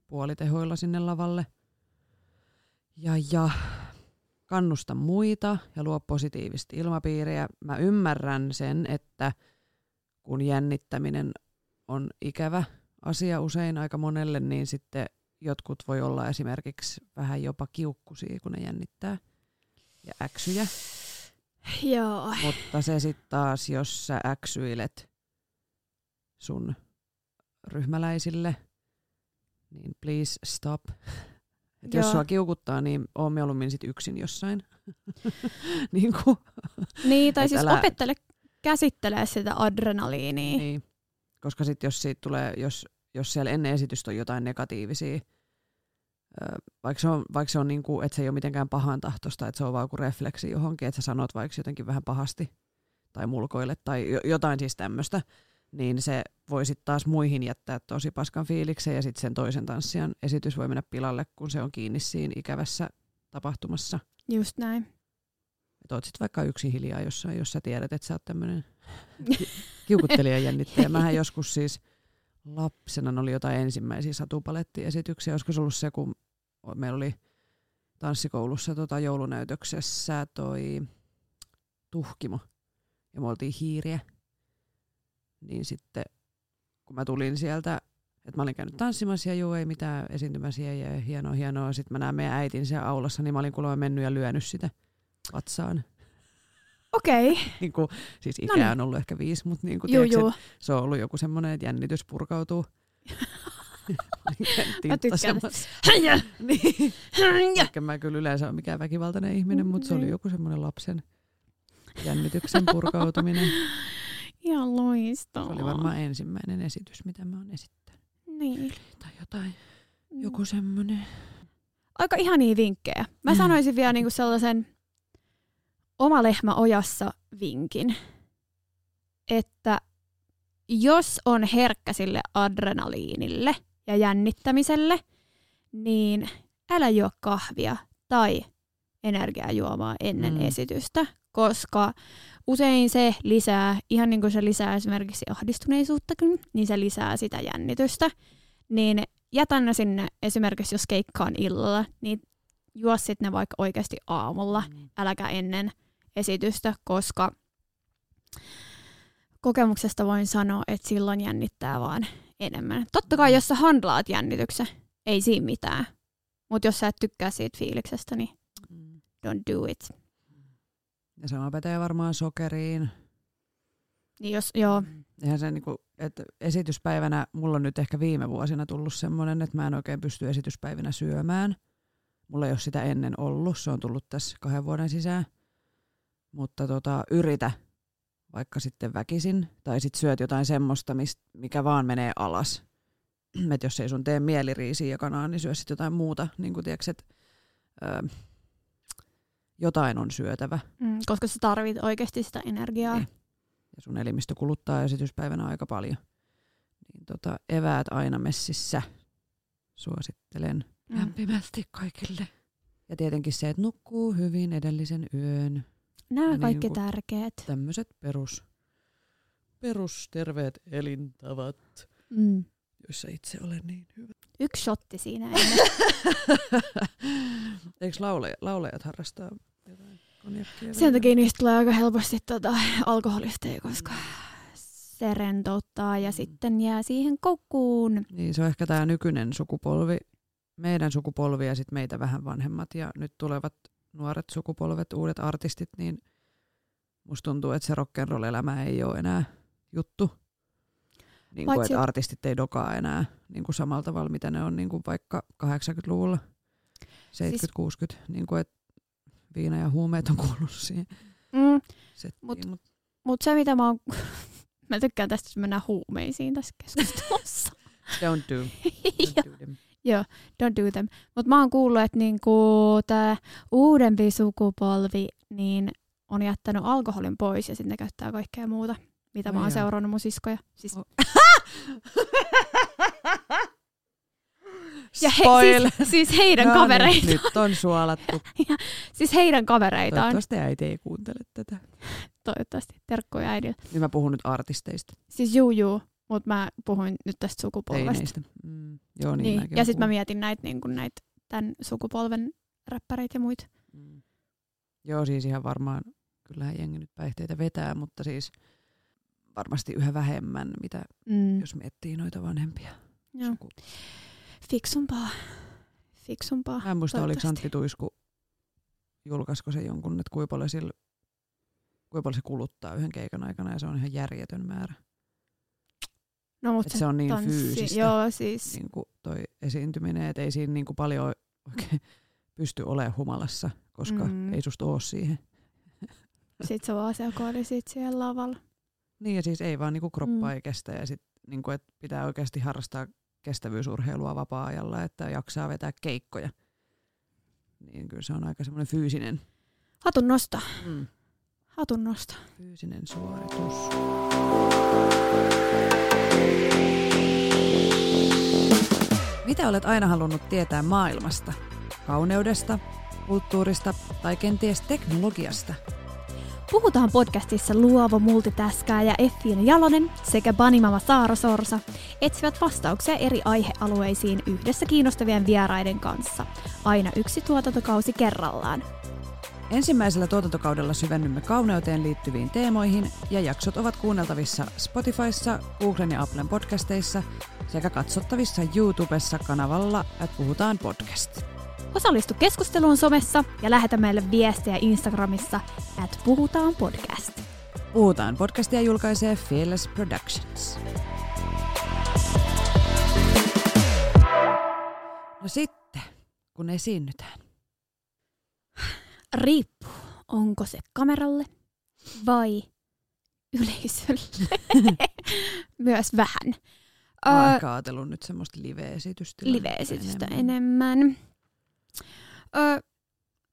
puolitehoilla sinne lavalle. Ja, ja kannusta muita ja luo positiivista ilmapiiriä. Mä ymmärrän sen, että kun jännittäminen on ikävä asia usein aika monelle, niin sitten jotkut voi olla esimerkiksi vähän jopa kiukkusia, kun ne jännittää ja äksyjä. Joo. Mutta se sitten taas, jos sä äksyilet sun ryhmäläisille, niin please stop. Et jos sua kiukuttaa, niin oon mieluummin sit yksin jossain. niin kuin, Niin, tai siis älä- opettele käsittelee sitä adrenaliinia. niin. Koska sitten jos siitä tulee, jos, jos siellä ennen esitystä on jotain negatiivisia vaikka se on, vaikka se on niin kuin, että se ei ole mitenkään pahan tahtosta, että se on vaan kuin refleksi johonkin, että sä sanot vaikka jotenkin vähän pahasti tai mulkoille tai jotain siis tämmöistä, niin se voi sitten taas muihin jättää tosi paskan fiiliksen ja sitten sen toisen tanssijan esitys voi mennä pilalle, kun se on kiinni siinä ikävässä tapahtumassa. Just näin. Että oot sitten vaikka yksin hiljaa jossain, jos sä tiedät, että sä oot tämmöinen kiukuttelija jännittäjä. Mähän joskus siis lapsena oli jotain ensimmäisiä satupalettiesityksiä. Olisiko se ollut se, kun meillä oli tanssikoulussa tota joulunäytöksessä toi tuhkimo ja me oltiin hiiriä. Niin sitten kun mä tulin sieltä, että mä olin käynyt tanssimassa ja juu ei mitään esiintymäsiä ja hienoa hienoa. Sitten mä näen meidän äitin siellä aulassa, niin mä olin kuulemma mennyt ja lyönyt sitä vatsaan. Okei. Okay. niin kuin, siis no niin. on ollut ehkä viisi, mutta niin kuin, juu, juu. se on ollut joku semmoinen, että jännitys purkautuu. mä tykkään. niin. Vaikka mä kyllä yleensä ole mikään väkivaltainen ihminen, mutta se oli niin. joku semmoinen lapsen jännityksen purkautuminen. Ihan loistavaa. Se oli varmaan ensimmäinen esitys, mitä mä oon esittänyt. Niin. Tai jotain, mm. joku semmoinen. Aika ihania vinkkejä. Mä mm. sanoisin vielä niinku sellaisen oma lehmä ojassa vinkin, että jos on herkkä sille adrenaliinille ja jännittämiselle, niin älä juo kahvia tai energiajuomaa ennen mm. esitystä, koska usein se lisää, ihan niin kuin se lisää esimerkiksi ahdistuneisuuttakin, niin se lisää sitä jännitystä. Niin jätän ne sinne esimerkiksi, jos keikka on illalla, niin juo sitten ne vaikka oikeasti aamulla, mm. äläkä ennen esitystä, koska kokemuksesta voin sanoa, että silloin jännittää vaan enemmän. Totta kai, jos sä handlaat jännityksen, ei siinä mitään. Mutta jos sä et tykkää siitä fiiliksestä, niin mm. don't do it. Ja sama pätee varmaan sokeriin. Niin jos, joo. Eihän se niinku, että esityspäivänä, mulla on nyt ehkä viime vuosina tullut semmoinen, että mä en oikein pysty esityspäivinä syömään. Mulla ei ole sitä ennen ollut, se on tullut tässä kahden vuoden sisään. Mutta tota, yritä vaikka sitten väkisin, tai sitten syöt jotain semmoista, mist, mikä vaan menee alas. Et jos ei sun tee mieliriisiä ja kanaa, niin syö sitten jotain muuta. Niin kuin tiiäks, et, ö, jotain on syötävä. Mm, koska sä tarvit oikeasti sitä energiaa. Niin. Ja sun elimistö kuluttaa esityspäivänä aika paljon. Niin tota, eväät aina messissä suosittelen mm. lämpimästi kaikille. Ja tietenkin se, että nukkuu hyvin edellisen yön. Nämä on kaikki niin tärkeät. Tämmöiset perus, perusterveet elintavat, mm. joissa itse olen niin hyvä. Yksi shotti siinä ennen. Eikö laulajat, laulajat harrastaa jotain konjakkia? Sen takia niistä tulee aika helposti tota, alkoholisteja, koska se rentouttaa ja mm. sitten jää siihen koukkuun. Niin, se on ehkä tämä nykyinen sukupolvi, meidän sukupolvi ja sitten meitä vähän vanhemmat ja nyt tulevat nuoret sukupolvet, uudet artistit, niin musta tuntuu, että se rock'n'roll-elämä ei ole enää juttu. Niin kuin, että artistit ei dokaa enää niin kuin samalla tavalla, mitä ne on niin kuin vaikka 80-luvulla, 70-60. Siis, niin kuin, että viina ja huumeet on kuullut siihen mm, Mutta mut. mut se, mitä mä oon... mä tykkään tästä, että mennään huumeisiin tässä keskustelussa. Don't do. Don't do them. Joo, don't do them. Mutta mä oon kuullut, että niinku tämä uudempi sukupolvi niin on jättänyt alkoholin pois ja sitten ne käyttää kaikkea muuta, mitä mä oon seurannut mun siskoja. Siis... Oh. Ja he, siis, siis heidän no kavereitaan. Niin, nyt on suolattu. ja, siis heidän kavereitaan. Toivottavasti äiti ei kuuntele tätä. Toivottavasti. Terkkoja äidille. Niin mä puhun nyt artisteista. Siis juu juu. Mutta mä puhuin nyt tästä sukupolvesta. Mm, joo, niin, niin. Ja sitten mä mietin näitä niin näit, tämän sukupolven räppäreitä ja muita. Mm. Joo, siis ihan varmaan, kyllähän jengi nyt päihteitä vetää, mutta siis varmasti yhä vähemmän, mitä mm. jos miettii noita vanhempia. Joo. Suku. Fiksumpaa. Fiksumpaa. Mä en muista, oliko Antti Tuisku, julkaisiko se jonkun, että kuinka paljon, sillä, kuinka paljon se kuluttaa yhden keikan aikana, ja se on ihan järjetön määrä. No, mutta se, se on niin tanssi, fyysistä joo, siis. niin kuin toi esiintyminen, että ei siinä niin kuin paljon oikein pysty olemaan humalassa, koska mm. ei susta ole siihen. Sitten se vaan sit siellä lavalla. Niin ja siis ei vaan niinku kroppa mm. ei kestä ja sit niinku, et pitää oikeasti harrastaa kestävyysurheilua vapaa-ajalla, että jaksaa vetää keikkoja. Niin kyllä se on aika semmoinen fyysinen, Hatun nosta. mm, Hatun nosta. fyysinen suoritus. Mitä olet aina halunnut tietää maailmasta? Kauneudesta, kulttuurista tai kenties teknologiasta? Puhutaan podcastissa luova multitaskaaja Effiina Jalonen sekä Banimama Saara Sorsa etsivät vastauksia eri aihealueisiin yhdessä kiinnostavien vieraiden kanssa. Aina yksi tuotantokausi kerrallaan. Ensimmäisellä tuotantokaudella syvennymme kauneuteen liittyviin teemoihin ja jaksot ovat kuunneltavissa Spotifyssa, Googlen ja Applen podcasteissa sekä katsottavissa YouTubessa kanavalla at Puhutaan podcast. Osallistu keskusteluun somessa ja lähetä meille viestejä Instagramissa at Puhutaan podcast. Puhutaan podcastia julkaisee Fearless Productions. No sitten, kun esiinnytään. Riippuu, onko se kameralle vai yleisölle. Myös vähän. Mä oon nyt semmoista live-esitystä. live-esitystä enemmän. Öö,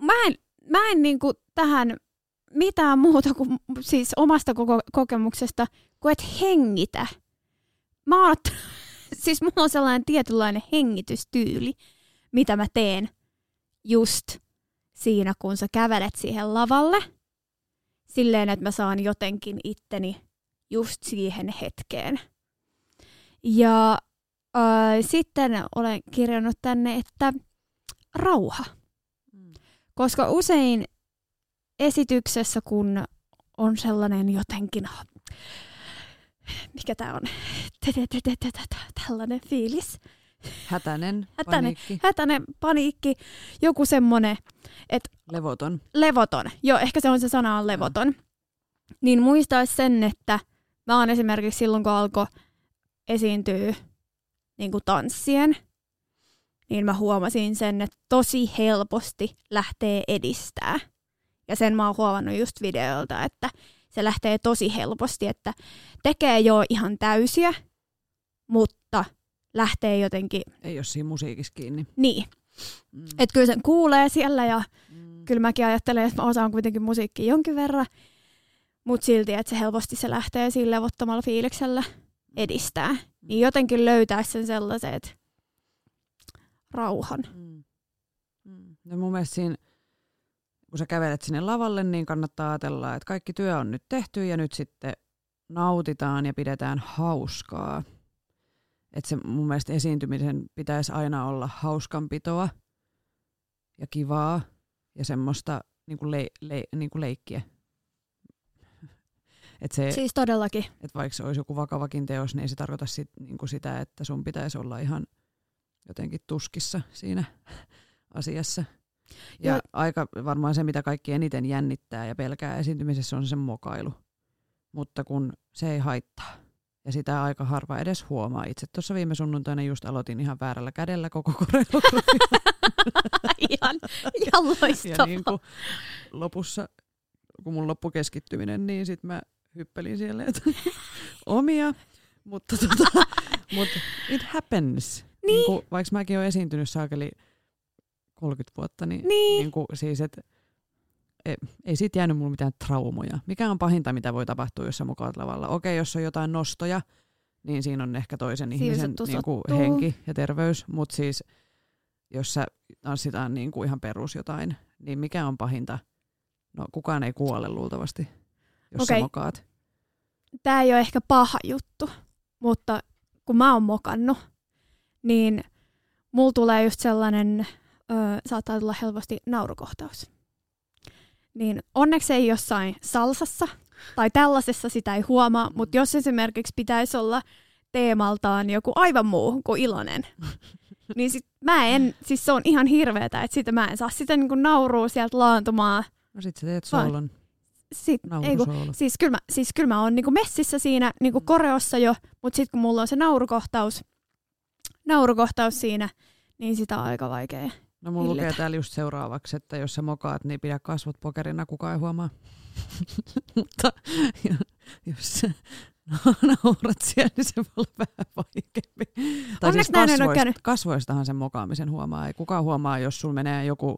mä en, mä en niinku tähän mitään muuta kuin siis omasta koko kokemuksesta, kuin et hengitä. Mä oon, siis mulla on sellainen tietynlainen hengitystyyli, mitä mä teen just siinä, kun sä kävelet siihen lavalle. Silleen, että mä saan jotenkin itteni just siihen hetkeen. Ja äh, sitten olen kirjannut tänne, että rauha. Mm. Koska usein esityksessä, kun on sellainen jotenkin, mikä tämä on, tällainen fiilis, Hätänen, Hätänen. paniikki, hätäinen paniikki, joku semmoinen levoton. levoton, joo ehkä se on se sana on levoton, niin muistaisi sen, että mä oon esimerkiksi silloin, kun alkoi esiintyä niin kuin tanssien, niin mä huomasin sen, että tosi helposti lähtee edistää. Ja sen mä oon huomannut just videolta, että se lähtee tosi helposti, että tekee jo ihan täysiä, mutta lähtee jotenkin, Ei ole siinä musiikissa kiinni. niin, Mm. että kyllä sen kuulee siellä ja Mm. kyllä mäkin ajattelen, että mä osaan kuitenkin musiikkia jonkin verran, mutta silti, että se helposti se lähtee sillä levottomalla fiiliksellä edistää. Niin jotenkin löytää sen sellaiset rauhan. Mm. Mm. No mun mielestä siinä, kun sä kävelet sinne lavalle, niin kannattaa ajatella, että kaikki työ on nyt tehty ja nyt sitten nautitaan ja pidetään hauskaa. Että se mun mielestä esiintymisen pitäisi aina olla hauskanpitoa ja kivaa ja semmoista niin kuin le, le, niin kuin leikkiä. Että se, Siis todellakin. että vaikka se olisi joku vakavakin teos, niin ei se tarkoita sit, niin kuin sitä, että sun pitäisi olla ihan jotenkin tuskissa siinä asiassa. Ja Joo. aika varmaan se, mitä kaikki eniten jännittää ja pelkää esiintymisessä, on sen mokailu. Mutta kun se ei haittaa. Ja sitä aika harva edes huomaa. Itse tuossa viime sunnuntaina just aloitin ihan väärällä kädellä koko koreografia. ihan, ihan ja loistavaa. niin kuin lopussa, kun mun loppu keskittyminen, niin sitten mä hyppelin siellä että omia. Mutta tota, mut it happens. Niin. kuin, vaikka mäkin olen esiintynyt saakeli 30 vuotta, niin, Niin. niin kuin, siis, et, ei, ei siitä jäänyt mulle mitään traumoja. Mikä on pahinta, mitä voi tapahtua, jos sä mukaat lavalla? Okei, jos on jotain nostoja, niin siinä on ehkä toisen Siinä se ihmisen niin kuin, henki ja terveys. Mutta siis, jos sä tanssitaan niin kuin ihan perus jotain, niin mikä on pahinta? No kukaan ei kuole luultavasti, jos Okei. sä mokaat. Tämä ei ole ehkä paha juttu, mutta kun mä oon mokannut, niin mulla tulee just sellainen, ö, saattaa tulla helposti naurukohtaus. Niin onneksi ei jossain salsassa tai tällaisessa sitä ei huomaa, mutta jos esimerkiksi pitäisi olla teemaltaan joku aivan muu kuin iloinen, niin sit mä en, siis se on ihan hirveetä, että sitä mä en saa sitä niinku naurua sieltä laantumaan. No sit sä teet soolon, Sit, ei kun. Siis kyllä mä, siis kyllä mä oon niinku messissä siinä niinku Mm. koreossa jo, mutta sitten kun mulla on se naurukohtaus, naurukohtaus siinä, niin sitä on aika vaikea. No mulla lukee täällä just seuraavaksi, että jos sä mokaat, niin pidä kasvot pokerina, kukaan ei huomaa. Mutta jos, naurat siellä, niin se voi olla vähän vaikeampi. Tai Onneksi siis kasvoista, kasvoistahan sen mokaamisen huomaa. Ei kukaan huomaa, jos sulla menee joku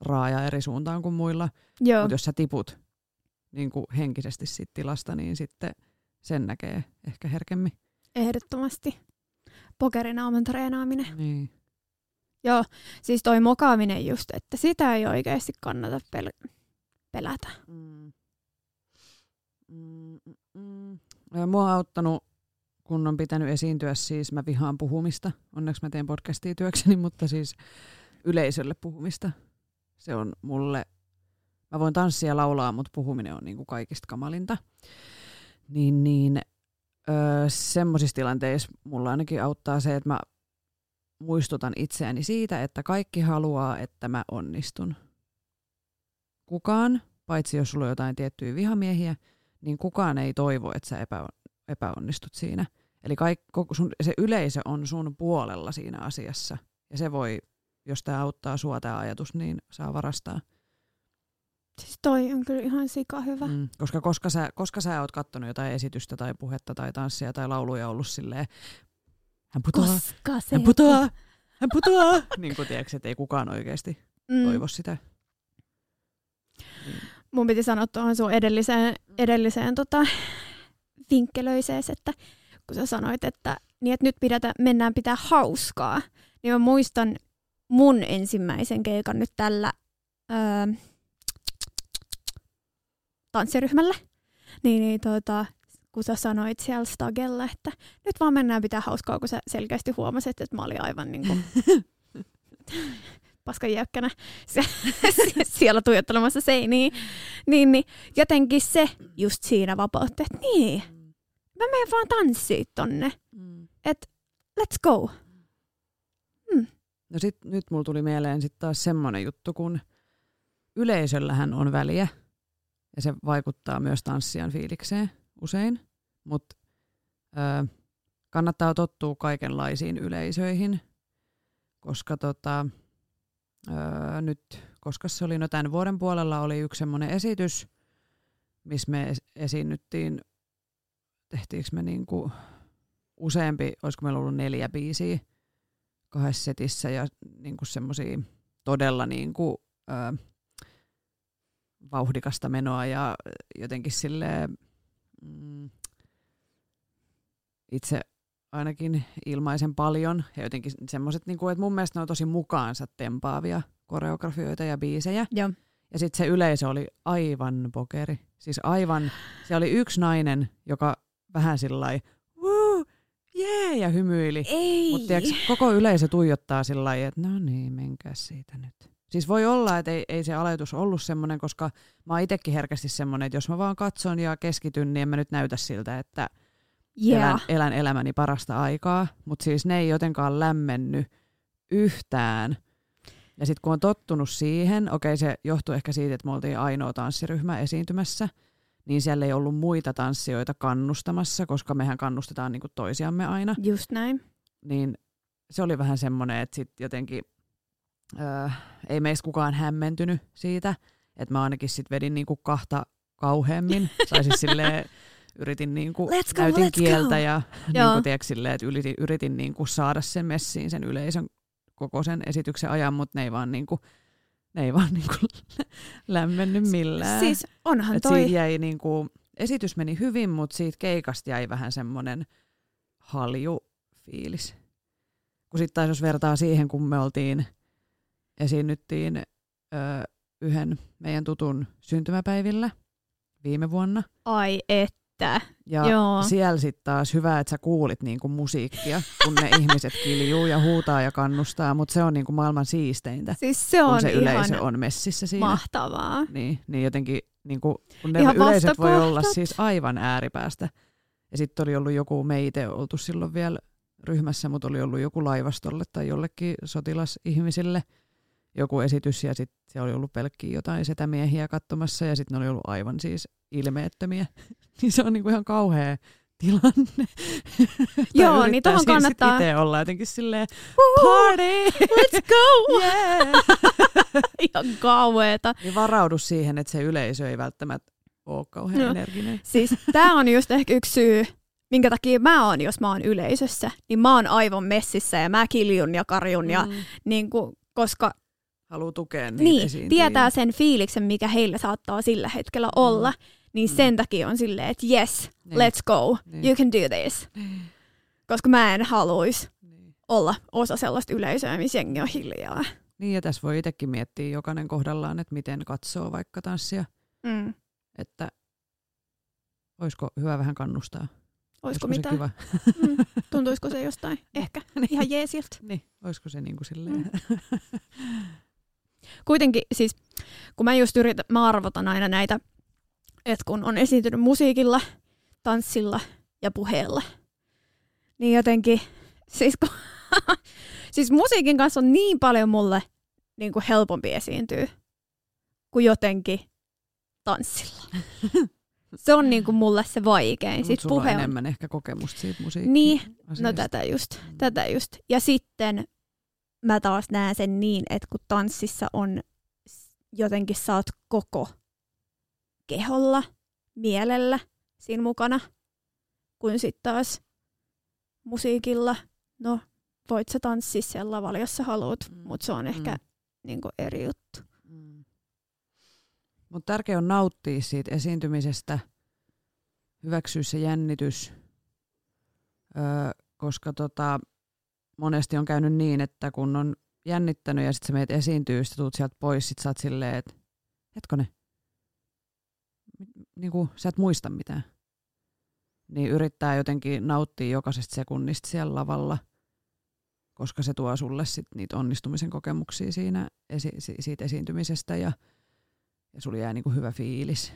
raaja eri suuntaan kuin muilla. Mutta jos sä tiput niin kuin henkisesti siitä tilasta, niin sitten sen näkee ehkä herkemmin. Ehdottomasti. Pokerinauman treenaaminen. Niin. Joo, siis toi mokaaminen just, että sitä ei oikeasti kannata pel- pelätä. Mm. Mm, mm, mm. Mua on auttanut, kun on pitänyt esiintyä, siis mä vihaan puhumista. Onneksi mä teen podcastia työkseni, mutta siis yleisölle puhumista. Se on mulle, mä voin tanssia ja laulaa, mutta puhuminen on niinku kaikista kamalinta. Niin, niin öö, semmoisissa tilanteissa mulla ainakin auttaa se, että mä muistutan itseäni siitä, että kaikki haluaa, että mä onnistun. Kukaan, paitsi jos sulla on jotain tiettyjä vihamiehiä, niin kukaan ei toivo, että sä epä, epäonnistut siinä. Eli kaik, koko sun, se yleisö on sun puolella siinä asiassa. Ja se voi, jos tämä auttaa sua tämä ajatus, niin saa varastaa. Siis toi on kyllä ihan sika hyvä. Mm, koska koska sä, koska sä oot kattonut jotain esitystä tai puhetta tai tanssia tai lauluja ollut silleen, hän putoaa, Koska se hän putoaa, hän putoaa. niin kuin tiedätkö, että ei kukaan oikeasti Mm. toivo sitä. Niin. Mun piti sanoa tuohon sun edelliseen, edelliseen tota, vinkkelöisees, että kun sä sanoit, että, niin että nyt pidetä, mennään pitää hauskaa, niin mä muistan mun ensimmäisen keikan nyt tällä öö, tanssiryhmällä. Niin, niin tota, kun sä sanoit siellä Stagella, että nyt vaan mennään pitää hauskaa, kun sä selkeästi huomasit, että mä olin aivan niin kuin paskan jäkkänä sie- siellä tuijottelemassa seiniä. Niin, niin jotenkin se just siinä vapautti, että niin, mä menen vaan tanssiin tonne. Mm. Että let's go. No sit, nyt mulla tuli mieleen sitten taas semmoinen juttu, kun yleisöllähän on väliä ja se vaikuttaa myös tanssijan fiilikseen usein, mutta kannattaa tottua kaikenlaisiin yleisöihin, koska tota, ö, nyt, koska se oli no tämän vuoden puolella oli yksi semmoinen esitys, missä me es- esiinnyttiin, tehtiinkö me niinku useampi, olisiko meillä ollut neljä biisiä, kahdessa setissä ja niinku semmoisia todella niinku, ö, vauhdikasta menoa ja jotenkin sille mm, itse ainakin ilmaisen paljon ja jotenkin semmoiset, niinku, että mun mielestä ne on tosi mukaansa tempaavia koreografioita ja biisejä. Joo. Ja sitten se yleisö oli aivan pokeri. Siis aivan, se oli yksi nainen, joka vähän sillä lailla, woo, jee, ja hymyili. Mutta koko yleisö tuijottaa sillä lailla, että no niin, menkää siitä nyt. Siis voi olla, että ei, ei se aletus ollut semmoinen, koska mä oon itsekin herkästi semmoinen, että jos mä vaan katson ja keskityn, niin en mä nyt näytä siltä, että yeah. elän, elän elämäni parasta aikaa. Mutta siis ne ei jotenkaan lämmennyt yhtään. Ja sitten kun on tottunut siihen, okei se johtuu ehkä siitä, että me oltiin ainoa tanssiryhmä esiintymässä, niin siellä ei ollut muita tanssijoita kannustamassa, koska mehän kannustetaan niinku toisiamme aina Just näin. niin se oli vähän semmoinen, että sitten jotenkin öö, ei meistä kukaan hämmentynyt siitä, että mä ainakin sitten vedin niinku kahta kauheammin. Tai siis silleen, yritin niinku, Let's go, näytin let's kieltä go. ja niinku, tiedätkö, silleen, että yritin, yritin niinku saada sen messiin sen yleisön koko sen esityksen ajan, mutta ne ei vaan, niinku, ne ei vaan niinku lämmennyt millään. Siis onhan Et toi... jäi niinku, esitys meni hyvin, mutta siitä keikasta jäi vähän semmoinen halju fiilis. Kun sitten taas jos vertaa siihen, kun me oltiin, esiinnyttiin ö, yhden meidän tutun syntymäpäivillä viime vuonna. Ai että. Ja Joo. siellä sitten taas hyvä, että sä kuulit niinku musiikkia, kun ne ihmiset kiljuu ja huutaa ja kannustaa, mutta se on niinku maailman siisteintä, Siis se kun on se ihan yleisö on messissä siinä. mahtavaa. Niin, niin jotenkin, niin kuin, kun ne Ihan yleiset voi olla siis aivan ääripäästä. Ja sitten oli ollut joku, me itse oltu silloin vielä ryhmässä, mutta oli ollut joku laivastolle tai jollekin sotilasihmisille joku esitys ja sitten siellä oli ollut pelkkiä jotain setämiehiä katsomassa ja sitten ne oli ollut aivan siis ilmeettömiä. niin se on niinku ihan kauhea tilanne. Joo, niin tohon siinä sit kannattaa- itse olla jotenkin silleen, party! Let's go! yeah! Ihan kauheeta. Niin varaudu siihen, että se yleisö ei välttämättä ole kauhean No. energinen. Siis tää on just ehkä yksi syy, minkä takia mä oon, jos mä oon yleisössä, niin mä oon aivan messissä ja mä kiljun ja karjun, ja, Mm. niin kuin, koska Haluaa tukea niitä niin, esiintyjiä. tietää sen fiiliksen, mikä heillä saattaa sillä hetkellä olla, niin Mm. sen takia on silleen, että yes, Niin. let's go, Niin. you can do this. Koska mä en haluaisi Niin. olla osa sellaista yleisöä, missä jengi on hiljaa. Niin ja tässä voi itsekin miettiä jokainen kohdallaan, että miten katsoo vaikka tanssia, Mm. että olisiko hyvä vähän kannustaa. Olisiko se mitään? kiva? Mm. Tuntuisiko se jostain? Ehkä. Ihan jeesiltä. Niin, olisiko se niinku silleen. Mm. Kuitenkin siis, kun mä just yritän, mä arvotan aina näitä, että kun on esiintynyt musiikilla, tanssilla ja puheella, niin jotenkin, siis, kun, siis musiikin kanssa on niin paljon mulle niin kuin helpompi esiintyä kuin jotenkin tanssilla. Se on niin kuin mulle se vaikein. Mut Sitten sulla puhe on enemmän ehkä kokemusta siitä musiikki Niin, No asiasta. tätä just, Mm. tätä just. Ja sitten mä taas näen sen niin, että kun tanssissa on jotenkin oot koko keholla, mielellä siinä mukana, kun sitten taas musiikilla, no voit sä tanssia siellä lavalla, jos sä haluat, Mm, mutta se on ehkä mm. niinku eri juttu. Mm. Mutta tärkeää on nauttia siitä esiintymisestä, hyväksyä se jännitys, öö, koska tota, monesti on käynyt niin, että kun on jännittänyt ja sitten sä meet esiintyy, sitten tuut sieltä pois, sit sä oot silleen, että hetkonen, niin kuin sä et muista mitään. Niin yrittää jotenkin nauttia jokaisesta sekunnista siellä lavalla, koska se tuo sulle sit niitä onnistumisen kokemuksia siinä esi- si- siitä esiintymisestä ja, ja sulla jää niinku hyvä fiilis.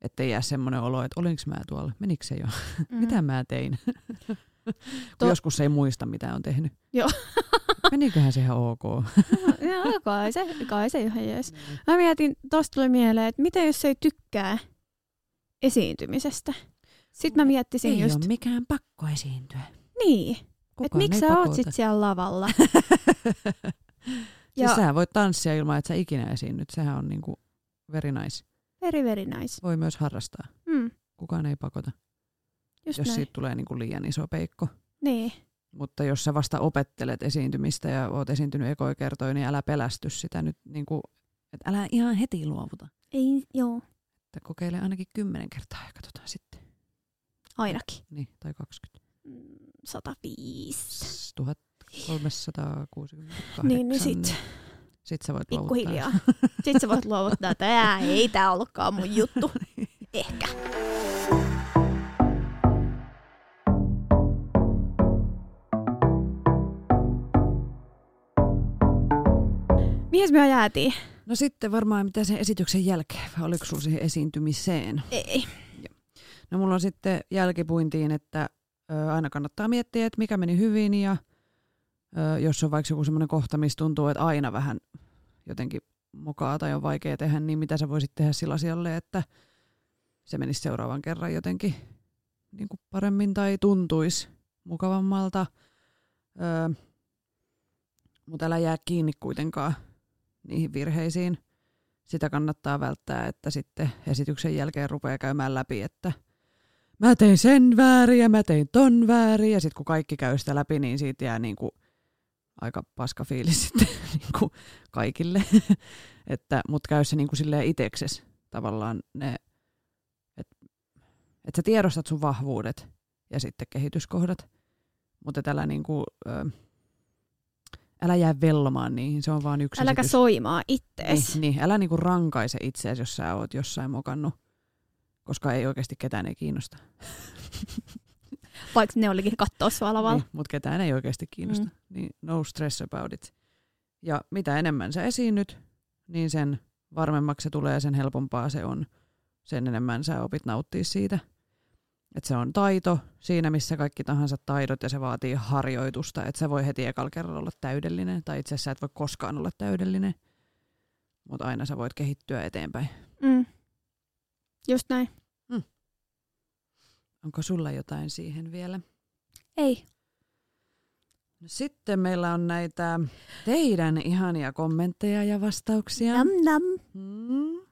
Ettei jää semmoinen olo, että olinko mä tuolla, menikö se jo, Mm. mitä mä tein. To- joskus ei muista, mitä on tehnyt. Joo. Meniköhän se ihan ok? Joo, kai se, kai se ihan jees. Mä mietin, tosta tuli mieleen, että mitä jos ei tykkää esiintymisestä? Sitten mä miettisin ei just, ole mikään pakko esiintyä. niin, että miksi ei sä oot sit siellä lavalla? siis Ja- sähän voit tanssia ilman, että sä ikinä esiinnyt. Sehän on niinku very nice. Very, very nice. Voi myös harrastaa. Mm, Kukaan ei pakota, just jos näin. siitä tulee niinku liian iso peikko. Niin. Mutta jos sä vasta opettelet esiintymistä ja oot esiintynyt ekoja kertoja, niin älä pelästy sitä nyt, niin kuin, että älä ihan heti luovuta. Ei, joo, Että kokeile ainakin kymmenen kertaa ja katsotaan sitten. ainakin. Niin, tai 20. Mm, 105. 1368. Niin, niin sit Sitten sä voit pikkuhiljaa. luovuttaa. Sitten sä voit luovuttaa, että ei tää ollutkaan mun juttu. Ehkä. Mihin me jäätiin? No sitten varmaan mitä sen esityksen jälkeen, vai oliko sulla siihen esiintymiseen? Ei. No mulla on sitten jälkipuintiin, että ö, aina kannattaa miettiä, että mikä meni hyvin ja ö, jos on vaikka joku semmoinen kohta, missä tuntuu, että aina vähän jotenkin mokaa tai on vaikea tehdä, niin mitä sä voisit tehdä sillä asialle, että se menisi seuraavan kerran jotenkin niin kuin paremmin tai tuntuisi mukavammalta. Ö, mutta älä jää kiinni kuitenkaan niihin virheisiin. Sitä kannattaa välttää, että sitten esityksen jälkeen rupeaa käymään läpi, että mä tein sen väärin ja mä tein ton väärin. Ja sitten kun kaikki käy sitä läpi, niin siitä jää niin kuin aika paska fiilis sitten niin kuin kaikille. että, Mutta käy se niin kuin silleen itekses tavallaan ne, että et sä tiedostat sun vahvuudet ja sitten kehityskohdat. Mutta älä, niin kuin, älä jää vellomaan niihin, se on vaan yksi Äläkä esitys. soimaa ittees. Niin, niin, älä niinku rankaise itseäsi, jos sä oot jossain mokannut, koska ei oikeasti ketään ei kiinnosta. Vaikka ne olikin kattoo sua lavalla. Niin, mutta ketään ei oikeasti kiinnosta. Mm. Niin no stress about it. Ja mitä enemmän sä esiinnyt, niin sen varmemmaksi se tulee ja sen helpompaa se on. Sen enemmän sä opit nauttia siitä. Että se on taito siinä, missä kaikki tahansa taidot ja se vaatii harjoitusta. Että se voi heti ekalla kerralla olla täydellinen. Tai itse asiassa et voi koskaan olla täydellinen. Mutta aina sä voit kehittyä eteenpäin. Mm. Just näin. Onko sulla jotain siihen vielä? Ei. No sitten meillä on näitä teidän ihania kommentteja ja vastauksia. Nam nam. Hmm.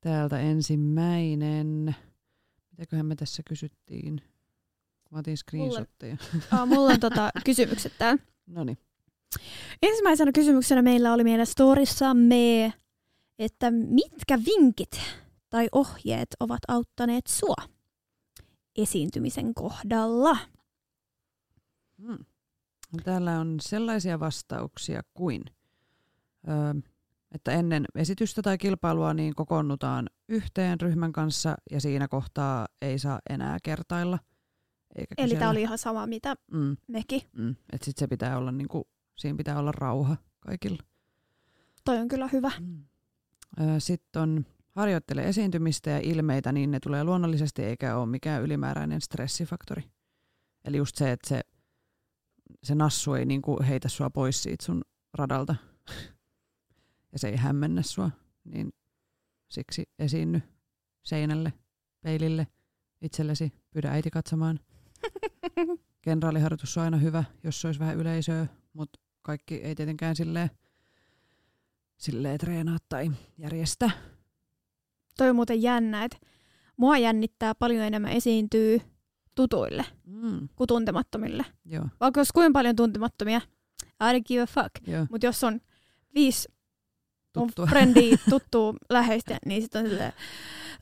täältä ensimmäinen. Mitäköhän me tässä kysyttiin? Mä otin screenshotteja. Oh, mulla on tota, kysymykset täällä. No niin. Ensimmäisenä kysymyksenä meillä oli meidän storissamme, että mitkä vinkit tai ohjeet ovat auttaneet sua esiintymisen kohdalla? Hmm. Täällä on sellaisia vastauksia kuin, ö, että ennen esitystä tai kilpailua niin kokoonnutaan yhteen ryhmän kanssa ja siinä kohtaa ei saa enää kertailla. Eikä Eli tämä oli ihan sama, mitä Mm, mekin. mm. Et sit se pitää olla niinku, siinä pitää olla rauha kaikilla. Toi on kyllä hyvä. Mm. Sitten on harjoittele esiintymistä ja ilmeitä, niin ne tulee luonnollisesti eikä ole mikään ylimääräinen stressifaktori. Eli just se, että se, se nassu ei niinku heitä sua pois siitä sun radalta ja se ei hämmennä sua, niin siksi esiinny seinälle, peilille, itsellesi, pyydä äiti katsomaan. Kenraaliharjoitus on aina hyvä, jos se olisi vähän yleisöä, mutta kaikki ei tietenkään silleen, silleen treenaa tai järjestä. Toi on muuten jännä, että mua jännittää paljon enemmän esiintyy tutuille Mm, kuin tuntemattomille. joo, Vaikka olisi kuinka paljon tuntemattomia, I don't give a fuck. Mutta jos on viisi mun tuttua. frendiä, tuttuu läheistä, niin sitten on silleen,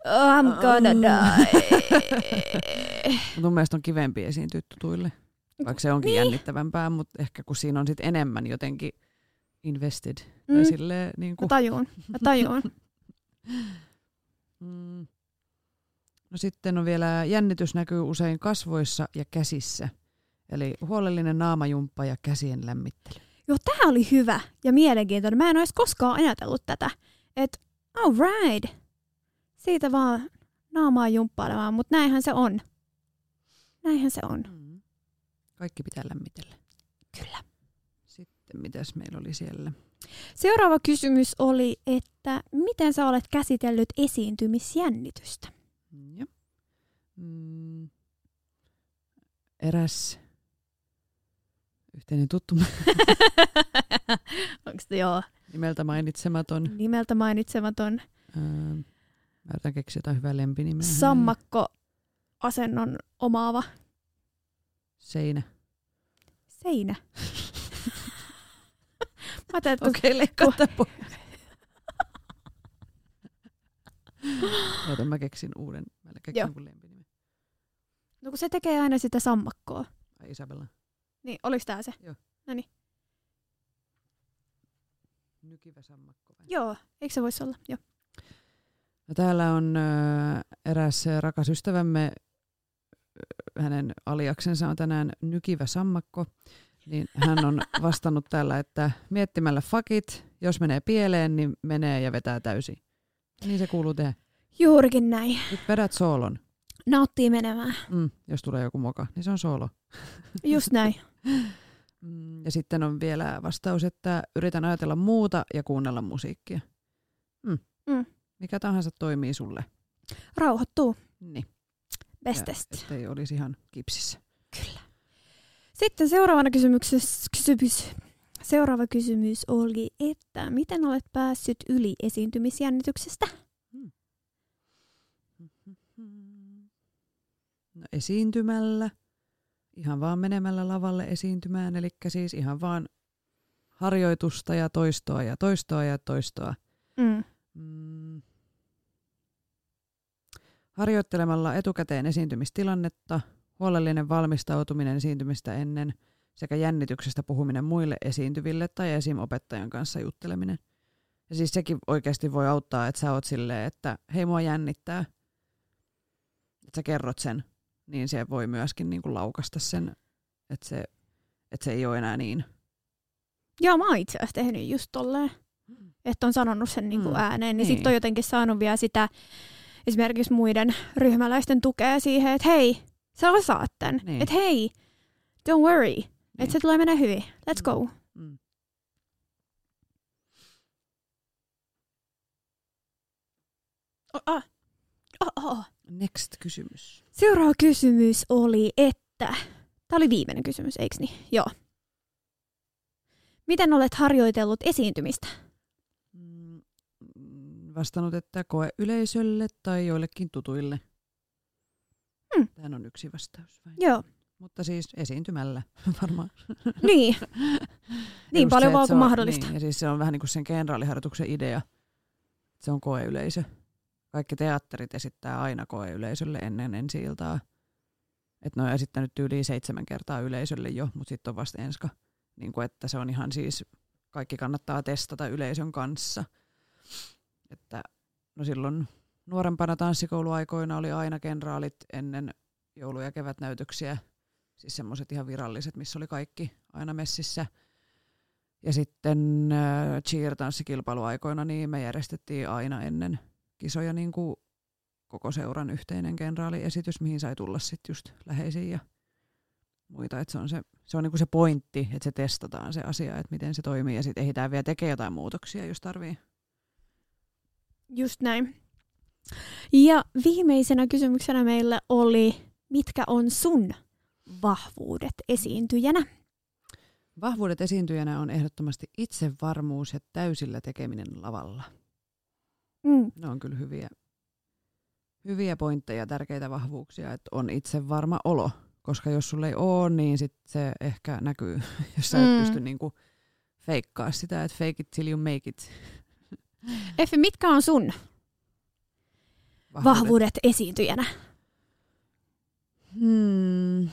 oh, I'm gonna die. Mut mun mielestä on kivempi esiintyä tutuille, vaikka se onkin Niin. jännittävämpää, mutta ehkä kun siinä on sit enemmän jotenkin invested. Tai Mm. silleen, niin Mä kuin, tajuun, mä tajuun. mm. No sitten on vielä jännitys näkyy usein kasvoissa ja käsissä. Eli huolellinen naamajumppa ja käsien lämmittely. Joo, tää oli hyvä ja mielenkiintoinen. Mä en olisi koskaan ajatellut tätä. Että all right, siitä vaan naamaa jumppailemaan, mutta näinhän se on. Näinhän se on. Mm. Kaikki pitää lämmitellä. Kyllä. Sitten mitäs meillä oli siellä? Seuraava kysymys oli, että miten sä olet käsitellyt esiintymisjännitystä? Ja. Mm. Eräs yhteinen tuttu Onko se joo nimeltä mainitsematon. nimeltä mainitsematon Öö, mä yritän keksiä jotain hyvää lempinimeä. hänelle. sammakko-asennon omaava Seinä. seinä? Mä ajattelin, Okei, okay, leikkaa pois. Oota, mä keksin uuden. Mä keksin Joo. lempinimen. No kun se tekee aina sitä sammakkoa. Ai Isabella. Niin, oliks tää se? Nykivä sammakko. vai? Joo, eikö se voisi olla? Joo. No, täällä on ö, eräs rakas ystävämme, hänen aliaksensa on tänään nykivä sammakko, niin hän on vastannut tällä, että miettimällä fakit, jos menee pieleen, niin menee ja vetää täysin. Niin se kuuluu tehdä. Juurikin näin. Nyt vedät soolon. Nauttii menemään. Mm, jos tulee joku moka, niin se on soolo. Just näin. Mm, ja sitten on vielä vastaus, että yritän ajatella muuta ja kuunnella musiikkia. Mm. Mm. Mikä tahansa toimii sulle. Rauhoittuu. Niin, Bestest. ettei olisi ihan kipsissä. Kyllä. Sitten seuraavana kysymyksessä, kysymys, seuraava kysymys oli, että miten olet päässyt yli esiintymisjännityksestä? No, esiintymällä, ihan vaan menemällä lavalle esiintymään, eli siis ihan vaan harjoitusta ja toistoa ja toistoa ja toistoa. Mm. Mm. Harjoittelemalla etukäteen esiintymistilannetta, huolellinen valmistautuminen esiintymistä ennen sekä jännityksestä puhuminen muille esiintyville tai esimopettajan kanssa jutteleminen. Ja siis sekin oikeasti voi auttaa, että sä oot silleen, että hei mua jännittää. Että sä kerrot sen, niin se voi myöskin niinku laukasta sen, että se, että se ei ole enää niin. Joo, mä oon itse asiassa tehnyt just tolleen, että on sanonut sen niinku Mm. ääneen, niin, Niin. sitten on jotenkin saanut vielä sitä esimerkiksi muiden ryhmäläisten tukea siihen, että hei, sä osaat tän. Niin. Että hei, don't worry, Niin. että se tulee mennä hyvin. Let's go. Mm. Oh, ah. Oh, oh. Next kysymys. Seuraava kysymys oli, että... Tämä oli viimeinen kysymys, eikö niin? Joo. Miten olet harjoitellut esiintymistä? Mm, vastannut, että koe yleisölle tai joillekin tutuille. Hmm. Tähän on yksi vastaus. Vai? Joo, Mutta siis esiintymällä varmaan. niin. niin Just paljon se, vaan kuin mahdollista. Niin, ja siis se on vähän niin kuin sen kenraaliharjoituksen idea. Se on koeyleisö. Kaikki teatterit esittää aina koeyleisölle ennen ensi iltaa. Et ne on esittänyt yli seitsemän kertaa yleisölle jo, mutta sitten on vasta enska. Niin kuin, että se on ihan siis, kaikki kannattaa testata yleisön kanssa. Että no silloin nuorempana tanssikouluaikoina oli aina kenraalit ennen joulu- ja kevätnäytöksiä. Siis semmoiset ihan viralliset, missä oli kaikki aina messissä. Ja sitten äh, cheer-tanssikilpailuaikoina niin me järjestettiin aina ennen kisoja niin kuin koko seuran yhteinen kenraaliesitys, mihin sai tulla sitten just läheisiä ja muita. Et se on se, se, on niinku se pointti, että se testataan se asia, että miten se toimii ja sitten ehditään vielä tekemään jotain muutoksia, jos tarvii. Just näin. Ja viimeisenä kysymyksenä meillä oli, mitkä on sun vahvuudet esiintyjänä? Vahvuudet esiintyjänä on ehdottomasti itsevarmuus ja täysillä tekeminen lavalla. Mm. Ne on kyllä hyviä, hyviä pointteja, tärkeitä vahvuuksia, että on itsevarma olo. Koska jos sulla ei ole, niin sit se ehkä näkyy, jos sä et Mm. pysty niinku feikkaa sitä, että fake it till you make it. Effi, mitkä on sun vahvuudet esiintyjänä? Hmm.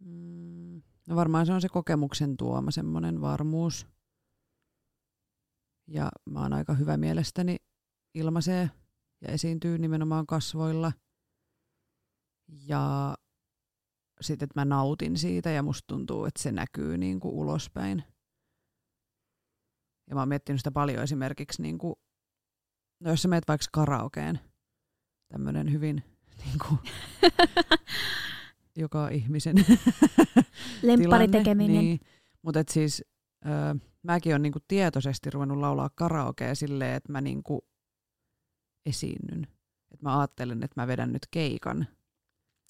Mm. No varmaan se on se kokemuksen tuoma semmoinen varmuus. Ja mä oon aika hyvä mielestäni ilmaisee ja esiintyy nimenomaan kasvoilla. Ja sitten, että mä nautin siitä ja musta tuntuu, että se näkyy niin kuin ulospäin. Ja mä oon miettinyt sitä paljon esimerkiksi, niin kuin, no jos sä meet vaikka karaokeen, tämmöinen hyvin niin kuin, joka ihmisen Lempparitekeminen. Niin. Mutta siis ö, mäkin olen niinku tietoisesti ruvennut laulaa karaokea silleen, että mä niinku esiinnyn. Et mä ajattelen, että mä vedän nyt keikan.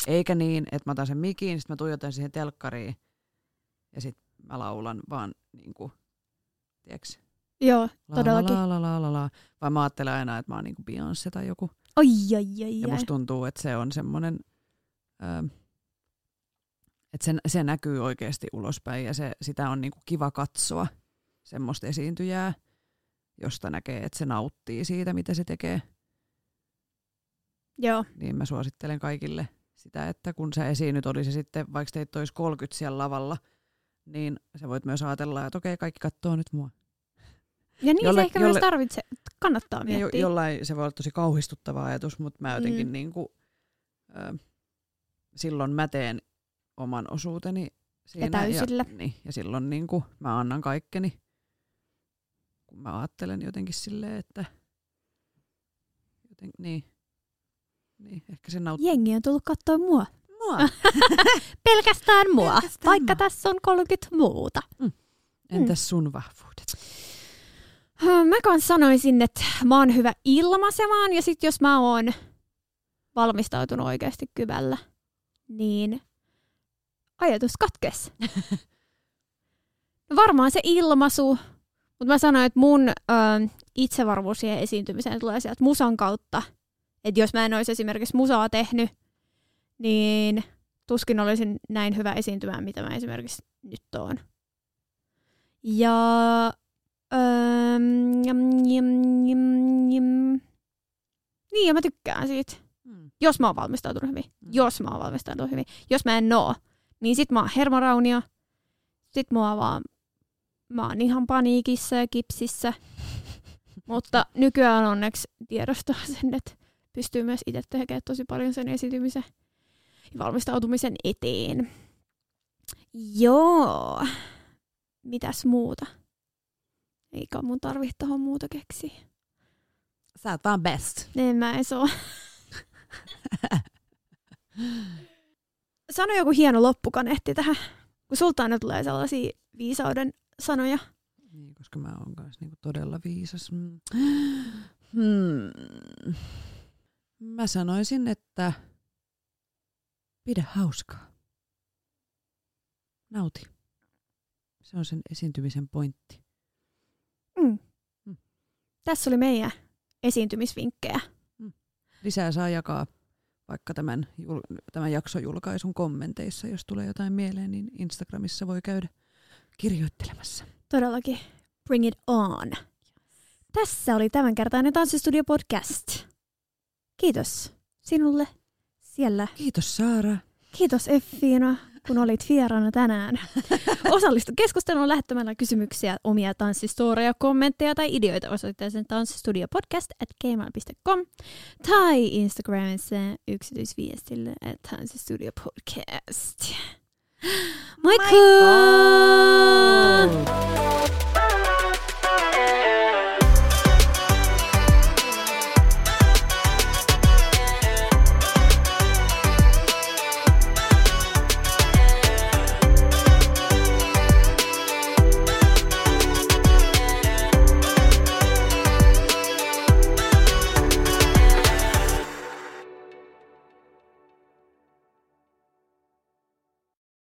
Eikä niin, että mä otan sen mikin, sitten mä tuijotan siihen telkkariin ja sitten mä laulan vaan niinku, tiedätkö, Joo, la, Todellakin. La, la, la, la, la. Vai mä ajattelen aina, että mä oon niinku Beyoncé tai joku. oi, oi, oi, Ja musta tuntuu, että se on semmoinen, ö, että se, se näkyy oikeasti ulospäin ja se, sitä on niinku kiva katsoa, semmoista esiintyjää, josta näkee, että se nauttii siitä, mitä se tekee. Joo, Niin mä suosittelen kaikille sitä, että kun sä esiinnyt, oli se sitten, vaikka teitä olisi 30 siellä lavalla, niin sä voit myös ajatella, että okei, kaikki katsoo nyt mua. ja niin Jolle- se ehkä jolle- myös tarvitsee, kannattaa Niin jo, miettiä. jollain se voi olla tosi kauhistuttava ajatus, mutta mä jotenkin Mm. niin kuin, ö, silloin mä teen oman osuuteni siinä. täysillä. Ja, niin, ja silloin niin kuin, mä annan kaikkeni, kun mä ajattelen jotenkin silleen, että joten, niin, niin, ehkä se nauttii. Jengi on tullut katsoa mua. Mua. Pelkästään mua, Pelkästään vaikka mua. tässä on 30 muuta. Entäs sun vahvuudet? Mä kans sanoisin, että mä oon hyvä ilmaisemaan ja sit jos mä oon valmistautunut oikeasti kyvällä, niin ajatus katkes. Varmaan se ilmaisu, mutta mä sanoin, että mun ö, itsevarmuus siihen esiintymiseen tulee sieltä musan kautta. Että jos mä en olisi esimerkiksi musaa tehnyt, niin tuskin olisin näin hyvä esiintymään, mitä mä esimerkiksi nyt oon. Ja Öm, jam, jam, jam, jam. Niin, ja mä tykkään siitä. Hmm. Jos mä oon valmistautunut hyvin. Mm. Jos mä oon valmistautunut hyvin. Jos mä en oo, niin sit mä oon hermoraunio. Sit mua vaan, mä oon ihan paniikissa ja kipsissä. Mutta nykyään onneksi tiedostaa sen, että pystyy myös itse tekemään tosi paljon sen esiintymisen ja valmistautumisen eteen. Joo. Mitäs muuta? Eikä mun tarvitse tuohon muuta keksiä. Sä oot vaan best. En mä edes oo. Sano joku hieno loppukaneetti tähän, kun sulta aina tulee sellaisia viisauden sanoja. Niin, koska mä oon kanssa niinku todella viisas. Mm. Hmm. Mä sanoisin, että pidä hauskaa. Nauti. Se on sen esiintymisen pointti. Tässä oli meidän esiintymisvinkkejä. Lisää saa jakaa vaikka tämän, tämän jaksojulkaisun kommenteissa, jos tulee jotain mieleen, niin Instagramissa voi käydä kirjoittelemassa. Todellakin. Bring it on. Tässä oli tämänkertainen Tanssistudio podcast. Kiitos sinulle siellä. Kiitos Saara. Kiitos Effiina, kun olit vieraana tänään. Osallistu keskusteluun lähettämällä kysymyksiä, omia tanssistoreja, kommentteja tai ideoita osoitteeseen tanssistudiopodcast at gmail.com tai Instagramissa yksityisviestille at tanssistudiopodcast. Michael. Michael.